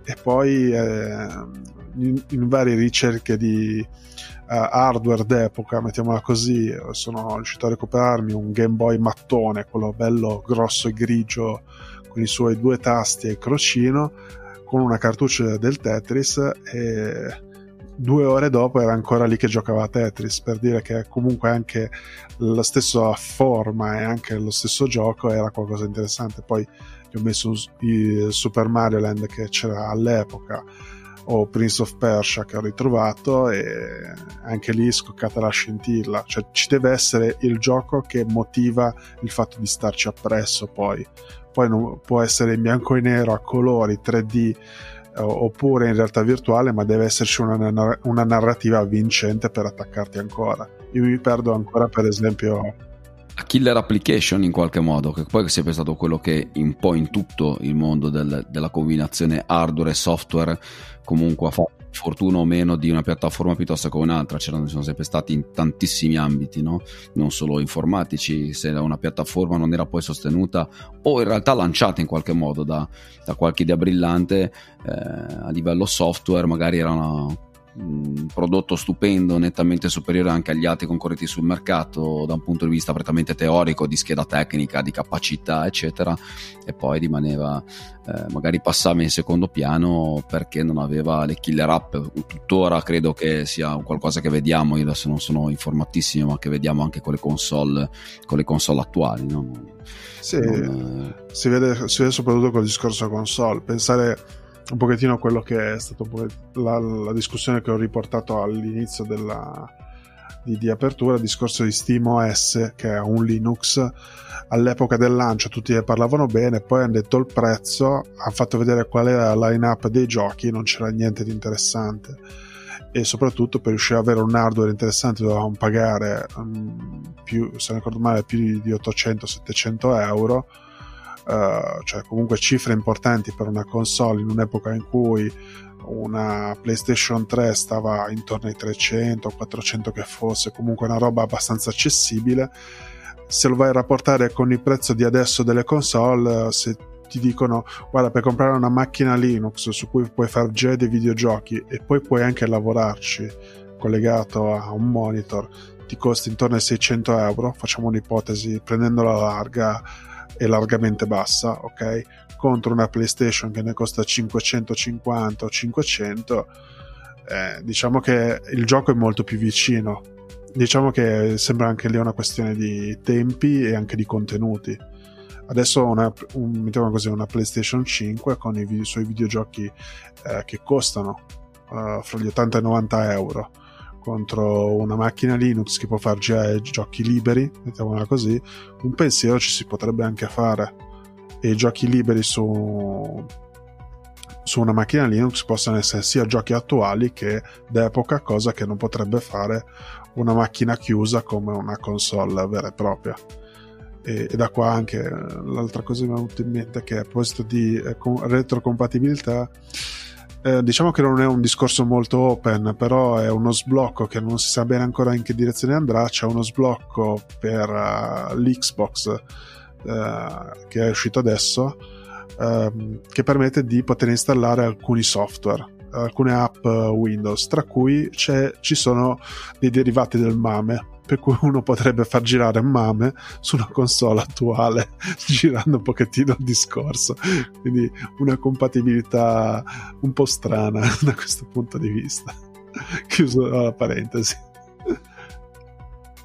e poi eh, in, in, varie ricerche di uh, hardware d'epoca, mettiamola così, sono riuscito a recuperarmi un Game Boy mattone, quello bello grosso e grigio con i suoi due tasti e crocino con una cartuccia del Tetris e due ore dopo era ancora lì che giocava a Tetris per dire che comunque anche la stessa forma e anche lo stesso gioco era qualcosa di interessante. Poi gli ho messo Super Mario Land che c'era all'epoca o Prince of Persia che ho ritrovato e anche lì scoccata la scintilla cioè ci deve essere il gioco che motiva il fatto di starci appresso poi poi non, può essere in bianco e nero a colori 3D oppure in realtà virtuale, ma deve esserci una, una, narrativa vincente per attaccarti ancora. Io mi perdo ancora, per esempio. A killer application in qualche modo, che poi è sempre stato quello che un po' in tutto il mondo del, della combinazione hardware e software comunque ha fatto fortuna o meno di una piattaforma piuttosto che un'altra, c'erano sono sempre stati in tantissimi ambiti, no? non solo informatici, se una piattaforma non era poi sostenuta o in realtà lanciata in qualche modo da, da qualche idea brillante eh, a livello software, magari era una un prodotto stupendo, nettamente superiore anche agli altri concorrenti sul mercato da un punto di vista prettamente teorico, di scheda tecnica, di capacità, eccetera, e poi rimaneva, eh, magari passava in secondo piano perché non aveva le killer app. Tuttora credo che sia qualcosa che vediamo, io adesso non sono informatissimo, ma che vediamo anche con le console, con le console attuali. No? Sì, non, eh... si, vede, si vede soprattutto col discorso console, pensare un pochettino quello che è stata la, la, discussione che ho riportato all'inizio della, di, di, apertura, il discorso di SteamOS che è un Linux all'epoca del lancio tutti ne parlavano bene poi hanno detto il prezzo hanno fatto vedere qual era la line-up dei giochi non c'era niente di interessante. E soprattutto per riuscire ad avere un hardware interessante dovevamo pagare um, più, se non ricordo male più di 800-700 euro uh, cioè comunque cifre importanti per una console in un'epoca in cui una PlayStation 3 stava intorno ai 300 400 che fosse comunque una roba abbastanza accessibile. Se lo vai a rapportare con il prezzo di adesso delle console se ti dicono guarda per comprare una macchina Linux su cui puoi far girare dei videogiochi e poi puoi anche lavorarci collegato a un monitor ti costa intorno ai 600 euro facciamo un'ipotesi prendendo la larga è largamente bassa, ok? Contro una PlayStation che ne costa 550 o 500, eh, diciamo che il gioco è molto più vicino. Diciamo che sembra anche lì una questione di tempi e anche di contenuti. Adesso una, un, così, una PlayStation 5 con i, i suoi videogiochi eh, che costano uh, fra gli 80 e i 90 euro contro una macchina Linux che può far girare giochi liberi, mettiamola così, un pensiero ci si potrebbe anche fare. E giochi liberi su, su una macchina Linux possono essere sia giochi attuali che d'epoca, cosa che non potrebbe fare una macchina chiusa come una console vera e propria. E, e da qua anche l'altra cosa che mi è venuta in mente che a proposito di eh, retrocompatibilità eh, diciamo che non è un discorso molto open, però è uno sblocco che non si sa bene ancora in che direzione andrà. C'è uno sblocco per uh, l'Xbox uh, che è uscito adesso uh, che permette di poter installare alcuni software, alcune app Windows, tra cui ci sono dei derivati del MAME per cui uno potrebbe far girare MAME su una console attuale, girando un pochettino il discorso. Quindi una compatibilità un po' strana da questo punto di vista. Chiuso la parentesi.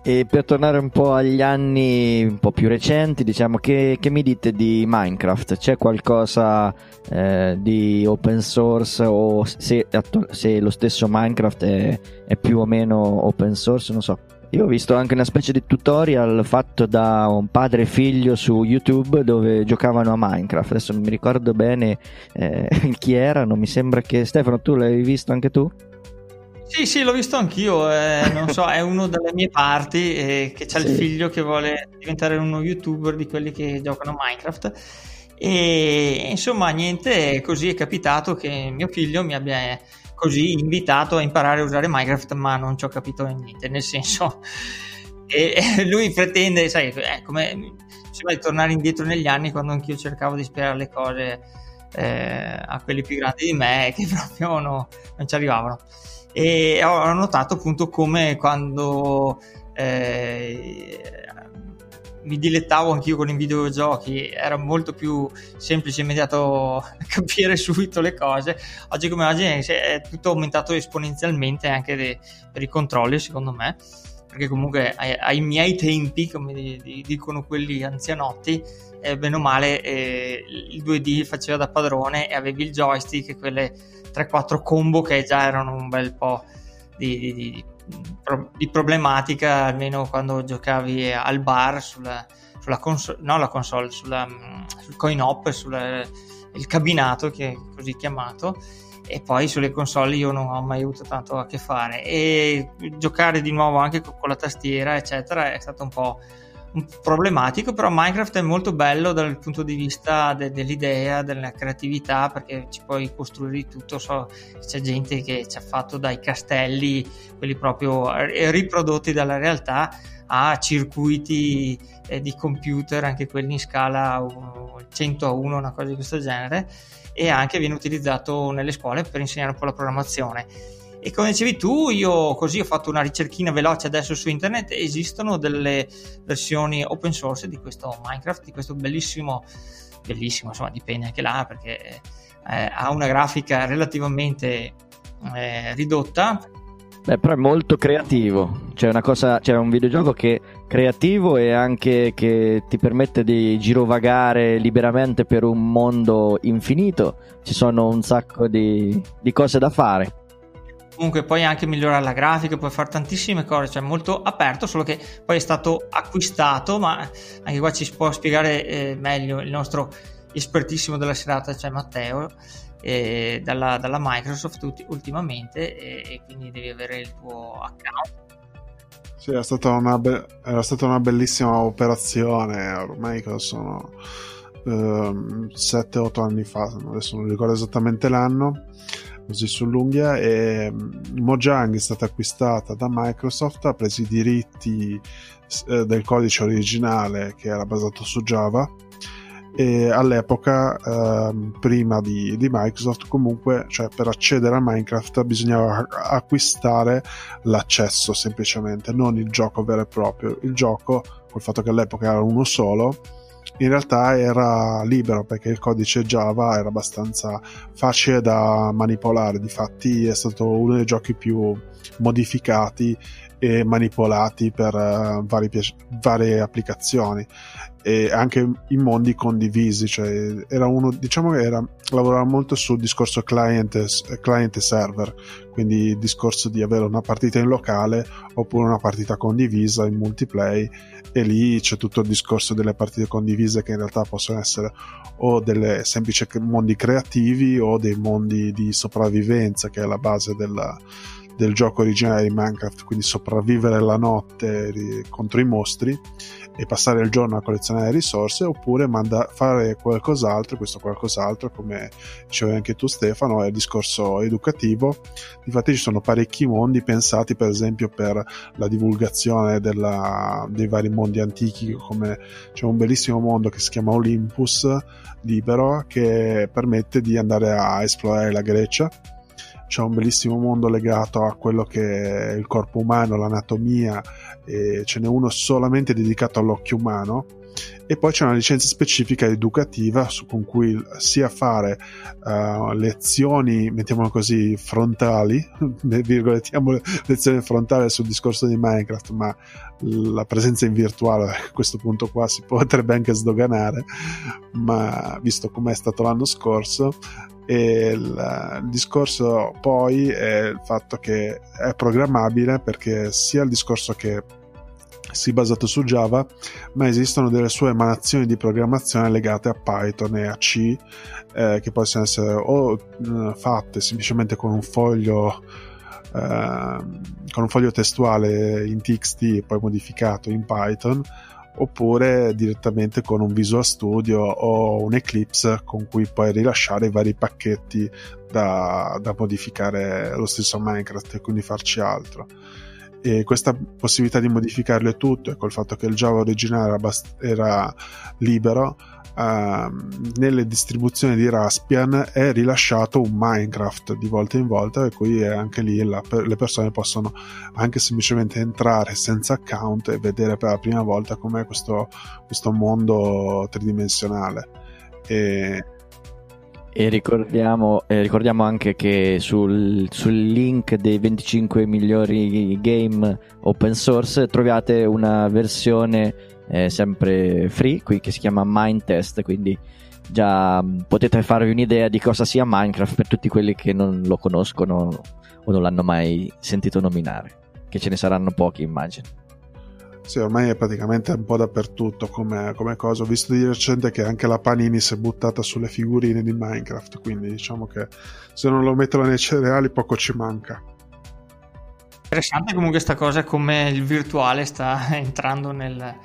E per tornare un po' agli anni un po' più recenti, diciamo, che, che mi dite di Minecraft? C'è qualcosa eh, di open source o se, se, lo stesso Minecraft è, è più o meno open source? Non so. Io ho visto anche una specie di tutorial fatto da un padre e figlio su YouTube dove giocavano a Minecraft. Adesso non mi ricordo bene eh, chi erano. Mi sembra che Stefano, tu l'hai visto anche tu? Sì, sì, l'ho visto anch'io. Eh, non so, è uno delle mie parti eh, che c'ha sì. il figlio che vuole diventare uno youtuber di quelli che giocano a Minecraft. E insomma, niente, così è capitato che mio figlio mi abbia così invitato a imparare a usare Minecraft, ma non ci ho capito niente, nel senso, e, lui pretende, sai, è come sembra di tornare indietro negli anni quando anch'io cercavo di spiegare le cose eh, a quelli più grandi di me che proprio no, non ci arrivavano. E ho notato appunto come quando eh, mi dilettavo anch'io con i videogiochi, era molto più semplice e immediato capire subito le cose. Oggi come oggi è tutto aumentato esponenzialmente anche de, per i controlli, secondo me, perché comunque ai, ai miei tempi, come dicono quelli anzianotti, eh, bene o male eh, il 2D faceva da padrone e avevi il joystick e quelle 3-4 combo che già erano un bel po' di, di, di di problematica almeno quando giocavi al bar sulla, sulla console, no la console, sulla, sul coin op, sul cabinato che è così chiamato e poi sulle console io non ho mai avuto tanto a che fare. E giocare di nuovo anche con, con la tastiera eccetera è stato un po' problematico, però Minecraft è molto bello dal punto di vista de- dell'idea, della creatività, perché ci puoi costruire tutto. So, c'è gente che ci ha fatto dai castelli, quelli proprio riprodotti dalla realtà, a circuiti eh, di computer, anche quelli in scala 100 a 1, una cosa di questo genere, e anche viene utilizzato nelle scuole per insegnare un po' la programmazione e come dicevi tu, io così ho fatto una ricerchina veloce adesso su internet, esistono delle versioni open source di questo Minecraft, di questo bellissimo, bellissimo, insomma dipende anche là perché eh, ha una grafica relativamente eh, ridotta. Beh, però è molto creativo, c'è, cosa, c'è un videogioco che creativo e anche che ti permette di girovagare liberamente per un mondo infinito, ci sono un sacco di, di cose da fare comunque puoi anche migliorare la grafica, puoi fare tantissime cose, cioè molto aperto, solo che poi è stato acquistato, ma anche qua ci può spiegare eh, meglio il nostro espertissimo della serata, cioè Matteo, eh, dalla, dalla, Microsoft ulti- ultimamente e, e, quindi devi avere il tuo account. Sì, è stata una, be- era stata una bellissima operazione, ormai sono 7-8 ehm, anni fa, adesso non ricordo esattamente l'anno così sull'unghia e mm, Mojang è stata acquistata da Microsoft ha preso i diritti eh, del codice originale che era basato su Java e all'epoca eh, prima di, di, Microsoft comunque cioè per accedere a Minecraft bisognava acquistare l'accesso semplicemente non il gioco vero e proprio. Il gioco col fatto che all'epoca era uno solo in realtà era libero perché il codice Java era abbastanza facile da manipolare, difatti è stato uno dei giochi più modificati e manipolati per uh, vari, varie applicazioni e anche in mondi condivisi cioè era uno diciamo che era, lavorava molto sul discorso client, client server quindi il discorso di avere una partita in locale oppure una partita condivisa in multiplayer e lì c'è tutto il discorso delle partite condivise che in realtà possono essere o delle semplici mondi creativi o dei mondi di sopravvivenza che è la base della, del gioco originale di Minecraft, quindi sopravvivere la notte contro i mostri e passare il giorno a collezionare risorse oppure manda- fare qualcos'altro, questo qualcos'altro come dicevi anche tu Stefano è il discorso educativo. Infatti ci sono parecchi mondi pensati per esempio per la divulgazione della, dei vari mondi antichi come c'è un bellissimo mondo che si chiama Olympus libero che permette di andare a esplorare la Grecia c'è un bellissimo mondo legato a quello che è il corpo umano, l'anatomia, e ce n'è uno solamente dedicato all'occhio umano e poi c'è una licenza specifica educativa su, con cui sia fare uh, lezioni, mettiamolo così, frontali, virgolettiamo lezioni frontali sul discorso di Minecraft, ma la presenza in virtuale a questo punto qua si potrebbe anche sdoganare, ma visto com'è stato l'anno scorso, e il, il, discorso poi è il fatto che è programmabile perché sia il discorso che si basato su Java, ma esistono delle sue emanazioni di programmazione legate a Python e a C, eh, che possono essere o eh, fatte semplicemente con un foglio eh, con un foglio testuale in TXT poi modificato in Python oppure direttamente con un Visual Studio o un Eclipse con cui puoi rilasciare i vari pacchetti da, da modificare lo stesso Minecraft e quindi farci altro e questa possibilità di modificarle tutto e col fatto che il Java originale era, bast- era libero uh, nelle distribuzioni di Raspbian è rilasciato un Minecraft di volta in volta e qui anche lì la, le persone possono anche semplicemente entrare senza account e vedere per la prima volta com'è questo, questo mondo tridimensionale. E e ricordiamo, eh, ricordiamo, anche che sul, sul, link dei 25 migliori game open source trovate una versione eh, sempre free qui che si chiama Mindtest, quindi già mm, potete farvi un'idea di cosa sia Minecraft per tutti quelli che non lo conoscono o non l'hanno mai sentito nominare, che ce ne saranno pochi immagino. Sì, ormai è praticamente un po' dappertutto come, come, cosa. Ho visto di recente che anche la Panini si è buttata sulle figurine di Minecraft, quindi diciamo che se non lo mettono nei cereali poco ci manca. Interessante comunque questa cosa come il virtuale sta entrando nel,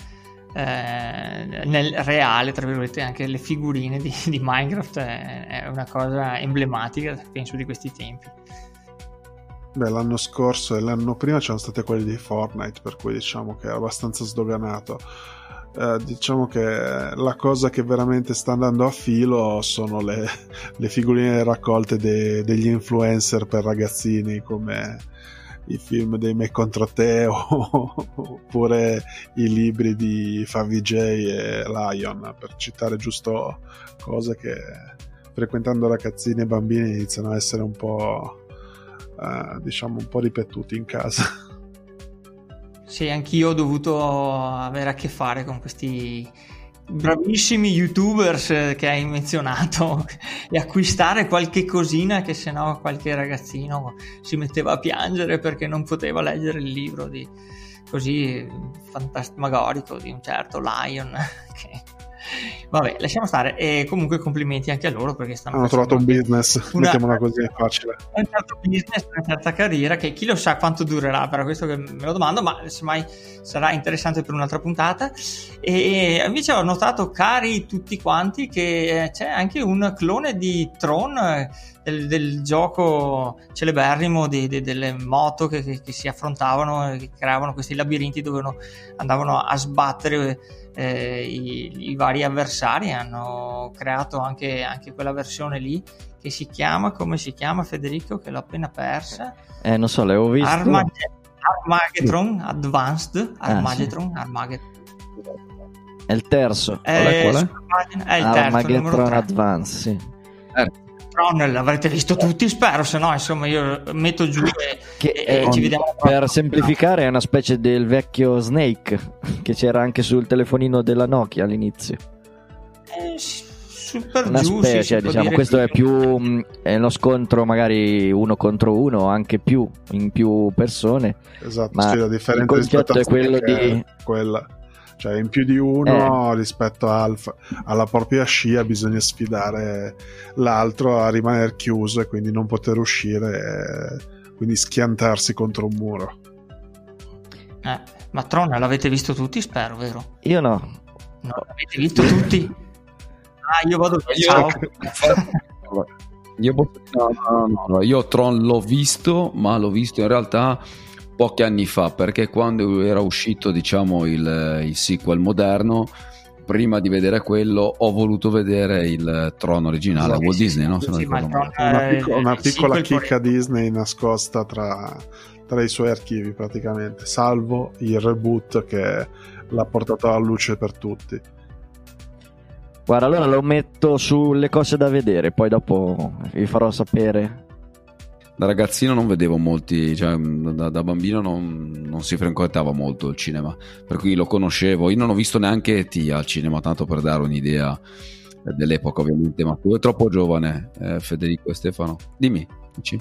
eh, nel reale, tra virgolette, anche le figurine di, di Minecraft è, è una cosa emblematica, penso, di questi tempi. Beh, l'anno scorso e l'anno prima c'erano state quelle di Fortnite, per cui diciamo che è abbastanza sdoganato. Eh, diciamo che la cosa che veramente sta andando a filo sono le, le figurine raccolte de, degli influencer per ragazzini come i film dei Me contro te oppure i libri di Favij e Lion per citare giusto cose che frequentando ragazzini e bambini iniziano a essere un po' eh, diciamo un po' ripetuti in casa. Sì, anch'io ho dovuto avere a che fare con questi bravissimi youtubers che hai menzionato e acquistare qualche cosina che se no qualche ragazzino si metteva a piangere perché non poteva leggere il libro di così fantasmagorico di un certo Lion che Vabbè, lasciamo stare. E comunque complimenti anche a loro perché stanno. Hanno trovato un business, una, mettiamola così, è facile. Un certo business, una certa carriera che chi lo sa quanto durerà, per questo che me lo domando, ma semmai sarà interessante per un'altra puntata. E invece ho notato, cari tutti quanti, che c'è anche un clone di Tron. Del, del, gioco celeberrimo di, di, delle moto che, che, che, si affrontavano, che creavano questi labirinti dove andavano a sbattere eh, i, i, vari avversari hanno creato anche, anche, quella versione lì che si chiama come si chiama Federico che l'ho appena persa eh non so l'avevo visto Armag- Armageddon Advanced Armageddon ah, sì. Armageddon è il terzo eh, qual è? è il terzo Armageddon Advanced sì eh. Tron l'avrete visto tutti, spero, se no insomma io metto giù e, che, e ci vediamo. Per semplificare è una specie del vecchio Snake che c'era anche sul telefonino della Nokia all'inizio. Eh, super una giù, specie, sì, diciamo, questo è più mm, è uno scontro magari uno contro uno, anche più in più persone. Esatto, ma sì, la differenza il concetto è quello di quella cioè in più di uno eh. rispetto al, alla propria scia bisogna sfidare l'altro a rimanere chiuso e quindi non poter uscire e quindi schiantarsi contro un muro eh, ma Tron l'avete visto tutti spero vero? io no no l'avete visto tutti? ah io vado ciao io, no, no, no, io Tron l'ho visto ma l'ho visto in realtà pochi anni fa, perché quando era uscito diciamo il, il sequel moderno, prima di vedere quello ho voluto vedere il trono originale esatto, Walt Disney, no? Sì, una, picco- una piccola chicca Disney nascosta tra, tra i suoi archivi praticamente, salvo il reboot che l'ha portato alla luce per tutti. Guarda, allora lo metto sulle cose da vedere, poi dopo vi farò sapere. Da ragazzino non vedevo molti, cioè da, da bambino non, non, si frequentava molto il cinema, per cui lo conoscevo. Io non ho visto neanche T al cinema, tanto per dare un'idea dell'epoca ovviamente, ma tu è troppo giovane, eh, Federico e Stefano. Dimmi, dici?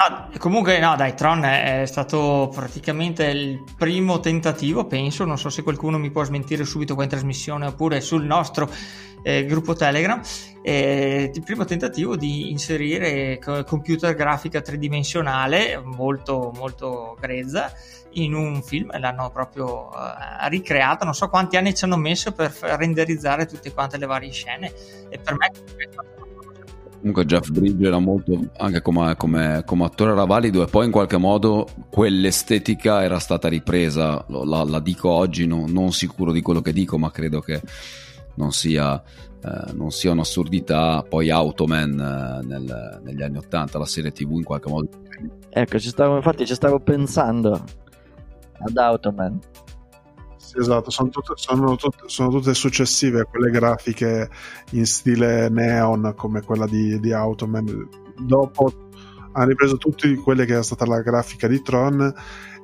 No, comunque, no, dai, Tron è, stato praticamente il primo tentativo, penso. Non so se qualcuno mi può smentire subito qua in trasmissione oppure sul nostro eh, gruppo Telegram. Eh, il primo tentativo di inserire computer grafica tridimensionale molto, molto grezza in un film. L'hanno proprio eh, ricreata. Non so quanti anni ci hanno messo per renderizzare tutte quante le varie scene. E per me è stato Comunque Jeff Bridge era molto, anche come, come, come, attore era valido e poi in qualche modo quell'estetica era stata ripresa, la, la dico oggi, no, non sicuro di quello che dico, ma credo che non sia, eh, non sia un'assurdità. Poi Automan eh, nel, negli anni 80, la serie tv in qualche modo. Ecco, ci stavo, infatti ci stavo pensando ad Automan. Esatto, sono tutte, sono, tutte, sono tutte, successive a quelle grafiche in stile neon come quella di, di Automan. Dopo hanno ripreso tutte quelle che era stata la grafica di Tron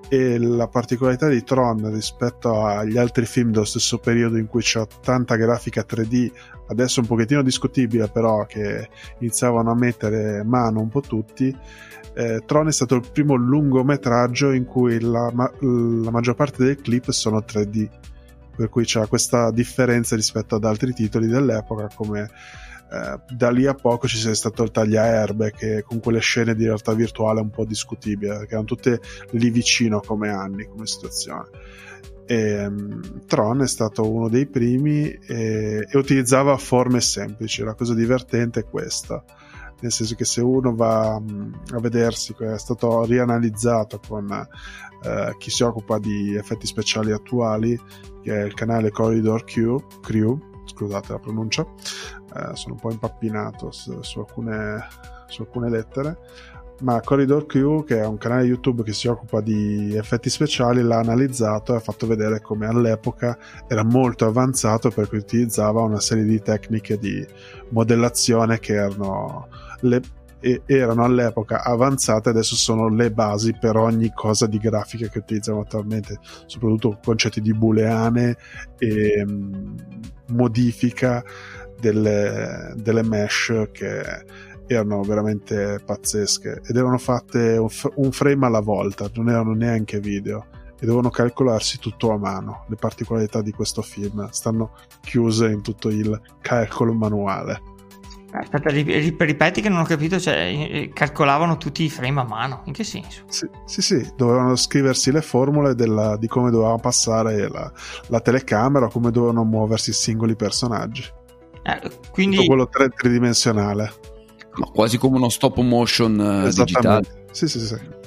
e la particolarità di Tron rispetto agli altri film dello stesso periodo in cui c'è tanta grafica 3D, adesso un pochettino discutibile però che iniziavano a mettere mano un po' tutti, eh, Tron è stato il primo lungometraggio in cui la, ma- la maggior parte dei clip sono 3D, per cui c'è questa differenza rispetto ad altri titoli dell'epoca come eh, da lì a poco ci sia stato il tagliaerbe che con quelle scene di realtà virtuale un po' discutibile perché erano tutte lì vicino come anni come situazione. E, um, Tron è stato uno dei primi e, e utilizzava forme semplici. La cosa divertente è questa nel senso che se uno va mm, a vedersi, è stato rianalizzato con eh, chi si occupa di effetti speciali attuali, che è il canale Corridor Q, Crew, scusate la pronuncia, eh, sono un po' impappinato su, su, alcune, su alcune lettere, ma Corridor Q, che è un canale YouTube che si occupa di effetti speciali, l'ha analizzato e ha fatto vedere come all'epoca era molto avanzato perché utilizzava una serie di tecniche di modellazione che erano le, erano all'epoca avanzate, adesso sono le basi per ogni cosa di grafica che utilizziamo attualmente, soprattutto concetti di booleane e mh, mm, modifica delle, delle mesh che erano veramente pazzesche ed erano fatte un, frame alla volta, non erano neanche video e devono calcolarsi tutto a mano. Le particolarità di questo film stanno chiuse in tutto il calcolo manuale. Aspetta, ripeti che non ho capito, cioè calcolavano tutti i frame a mano, in che senso? Sì, sì, sì. dovevano scriversi le formule della, di come doveva passare la, la, telecamera, come dovevano muoversi i singoli personaggi. Eh, quindi... Tutto quello tre, tridimensionale. Ma quasi come uno stop motion eh, digitale. Sì, sì, sì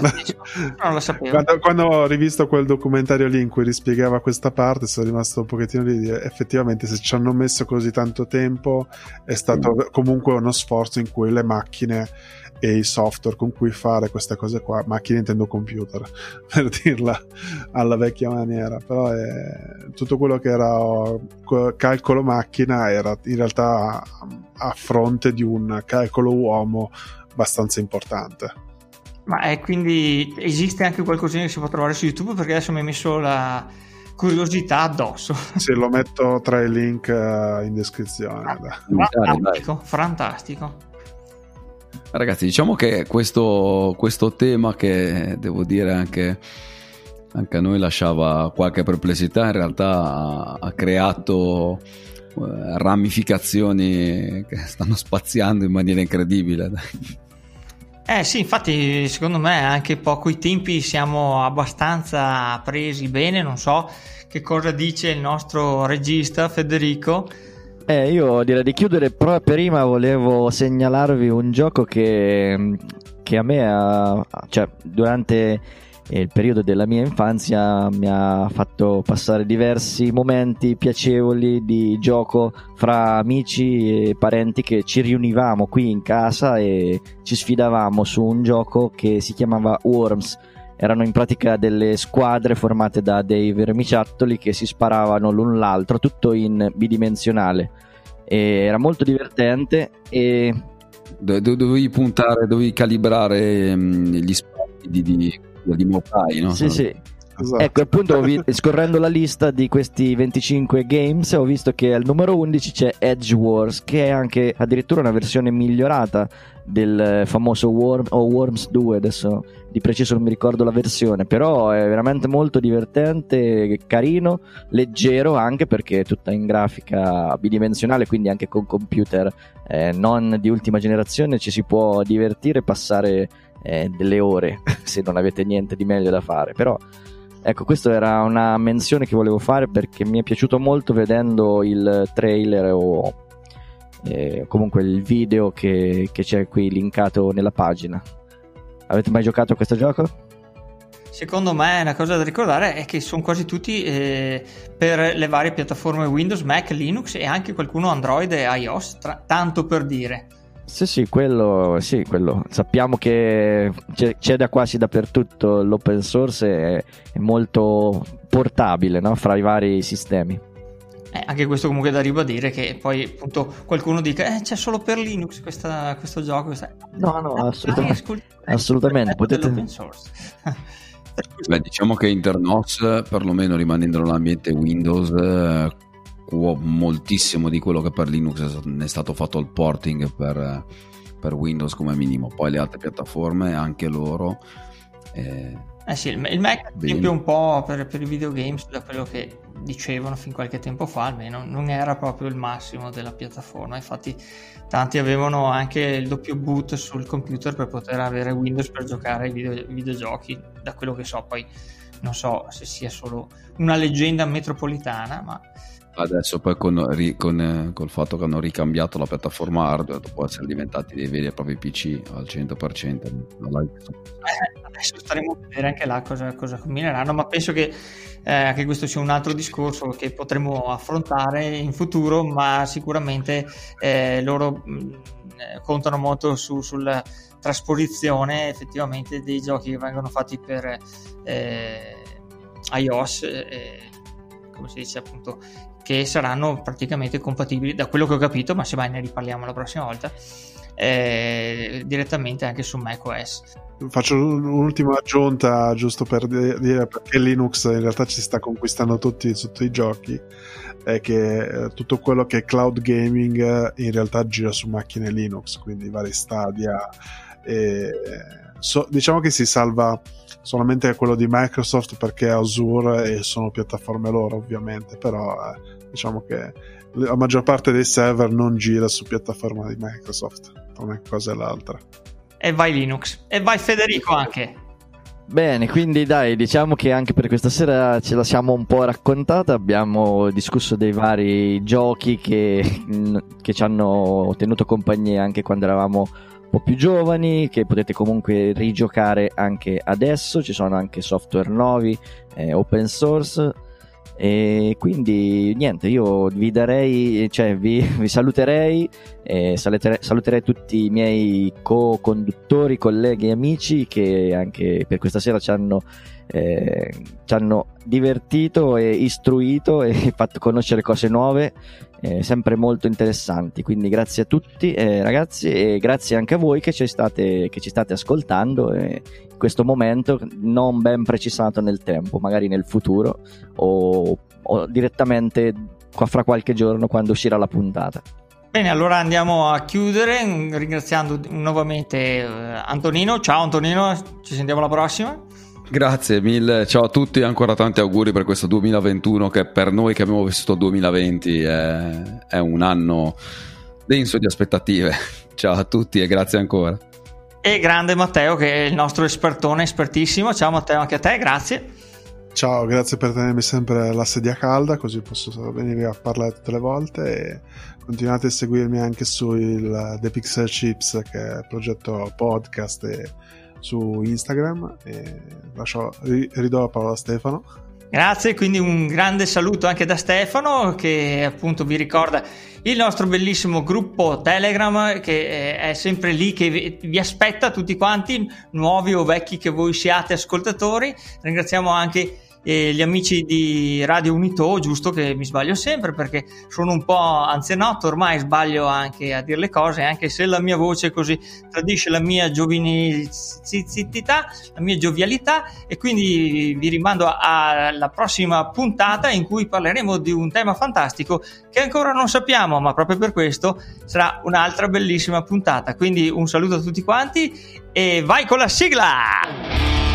non lo sapevo. Quando, quando, ho rivisto quel documentario lì in cui rispiegava questa parte, sono rimasto un pochettino lì. Di, effettivamente, se ci hanno messo così tanto tempo, è stato mm. comunque uno sforzo in cui le macchine e i software con cui fare queste cose qua, macchine intendo computer, per dirla alla vecchia maniera, però è, tutto quello che era calcolo macchina era in realtà a fronte di un calcolo uomo abbastanza importante. Ma è quindi esiste anche qualcosina che si può trovare su YouTube perché adesso mi hai messo la curiosità addosso. Sì, lo metto tra i link uh, in descrizione. Ah, fantastico, fantastico. Ragazzi, diciamo che questo, questo, tema che devo dire anche, anche, a noi lasciava qualche perplessità, in realtà ha, ha creato uh, ramificazioni che stanno spaziando in maniera incredibile. Eh sì, infatti secondo me anche poco i tempi siamo abbastanza presi bene, non so che cosa dice il nostro regista Federico. Eh, io direi di chiudere, però prima volevo segnalarvi un gioco che, che a me ha, cioè, durante il periodo della mia infanzia mi ha fatto passare diversi momenti piacevoli di gioco fra amici e parenti che ci riunivamo qui in casa e ci sfidavamo su un gioco che si chiamava Worms erano in pratica delle squadre formate da dei vermiciattoli che si sparavano l'un l'altro, tutto in bidimensionale. E era molto divertente e... Do- dovevi puntare, dovevi calibrare mh, gli spazi di, di, di Mopai, no? Sì, sì. Esatto. Ecco, appunto, vi- scorrendo la lista di questi 25 games, ho visto che al numero 11 c'è Edge Wars, che è anche addirittura una versione migliorata del famoso Worm o Worms 2, adesso di preciso non mi ricordo la versione, però è veramente molto divertente, carino, leggero anche perché è tutta in grafica bidimensionale, quindi anche con computer eh, non di ultima generazione ci si può divertire e passare eh, delle ore se non avete niente di meglio da fare, però Ecco, questa era una menzione che volevo fare perché mi è piaciuto molto vedendo il trailer o eh, comunque il video che, che, c'è qui linkato nella pagina. Avete mai giocato a questo gioco? Secondo me una cosa da ricordare è che sono quasi tutti eh, per le varie piattaforme Windows, Mac, Linux e anche qualcuno Android e iOS, tra- tanto per dire. Sì, sì, quello, sì, quello. Sappiamo che c'è, c'è, da quasi dappertutto l'open source è, è molto portabile no? fra i vari sistemi. Eh, anche questo comunque da ribadire che poi appunto qualcuno dica eh, c'è solo per Linux questa, questo gioco. Questa... No, no, assolutamente. Ascolti, assolutamente. Potete... Beh, diciamo che Internos, perlomeno rimanendo nell'ambiente Windows, moltissimo di quello che per Linux ne è stato fatto il porting per, per Windows come minimo. Poi le altre piattaforme, anche loro. Eh, eh sì, il, il Mac ad esempio un po' per, per, i videogames, da quello che dicevano fin qualche tempo fa, almeno non era proprio il massimo della piattaforma. Infatti, tanti avevano anche il doppio boot sul computer per poter avere Windows per giocare ai video, videogiochi. Da quello che so, poi non so se sia solo una leggenda metropolitana, ma Adesso poi con, con, eh, col fatto che hanno ricambiato la piattaforma hardware dopo essere diventati dei veri e propri PC al 100%. Eh, adesso staremo a vedere anche là cosa, cosa combineranno, ma penso che eh, anche questo sia un altro discorso che potremo affrontare in futuro, ma sicuramente eh, loro mh, mm, eh, contano molto su, sulla trasposizione effettivamente dei giochi che vengono fatti per eh, iOS come si dice appunto che saranno praticamente compatibili, da quello che ho capito, ma se mai ne riparliamo la prossima volta, eh, direttamente anche su macOS. Faccio un'ultima aggiunta giusto per dire perché Linux in realtà ci sta conquistando tutti sotto i giochi è che eh, tutto quello che è cloud gaming eh, in realtà gira su macchine Linux, quindi vari Stadia. E, so, diciamo che si salva solamente quello di Microsoft perché è Azure e sono piattaforme loro ovviamente, però eh, diciamo che la maggior parte dei server non gira su piattaforma di Microsoft, tra una cosa e l'altra. E vai Linux, e vai Federico anche. Bene, quindi dai, diciamo che anche per questa sera ce la siamo un po' raccontata, abbiamo discusso dei vari giochi che, che ci hanno tenuto compagnia anche quando eravamo po' più giovani, che potete comunque rigiocare anche adesso, ci sono anche software nuovi, eh, open source. E quindi niente, io vi darei, cioè vi, vi saluterei, e saluterei, saluterei tutti i miei co-conduttori, colleghi e amici che anche per questa sera ci hanno, eh, ci hanno divertito e istruito e fatto conoscere cose nuove, eh, sempre molto interessanti. Quindi grazie a tutti eh, ragazzi e grazie anche a voi che ci state, che ci state ascoltando. E questo momento non ben precisato nel tempo, magari nel futuro o, o direttamente qua fra qualche giorno quando uscirà la puntata. Bene, allora andiamo a chiudere ringraziando nuovamente eh, Antonino. Ciao Antonino, ci sentiamo alla prossima. Grazie mille, ciao a tutti e ancora tanti auguri per questo 2021 che per noi che abbiamo vissuto il 2020 è, è un anno denso di aspettative. Ciao a tutti e grazie ancora. E grande Matteo che è il nostro espertone, espertissimo. Ciao Matteo, anche a te, grazie. Ciao, grazie per tenermi sempre la sedia calda, così posso venire a parlare tutte le volte e continuate a seguirmi anche su il The Pixel Chips che è il progetto podcast e su Instagram lascio, ridò la parola a Stefano. Grazie, quindi un grande saluto anche da Stefano che appunto vi ricorda il nostro bellissimo gruppo Telegram che è sempre lì che vi aspetta tutti quanti, nuovi o vecchi che voi siate ascoltatori. Ringraziamo anche e gli amici di Radio Unito, giusto che mi sbaglio sempre perché sono un po' anzianotto, ormai sbaglio anche a dire le cose, anche se la mia voce così tradisce la mia giovinicità, la mia giovialità e quindi vi rimando alla prossima puntata in cui parleremo di un tema fantastico che ancora non sappiamo, ma proprio per questo sarà un'altra bellissima puntata. Quindi un saluto a tutti quanti e vai con la sigla!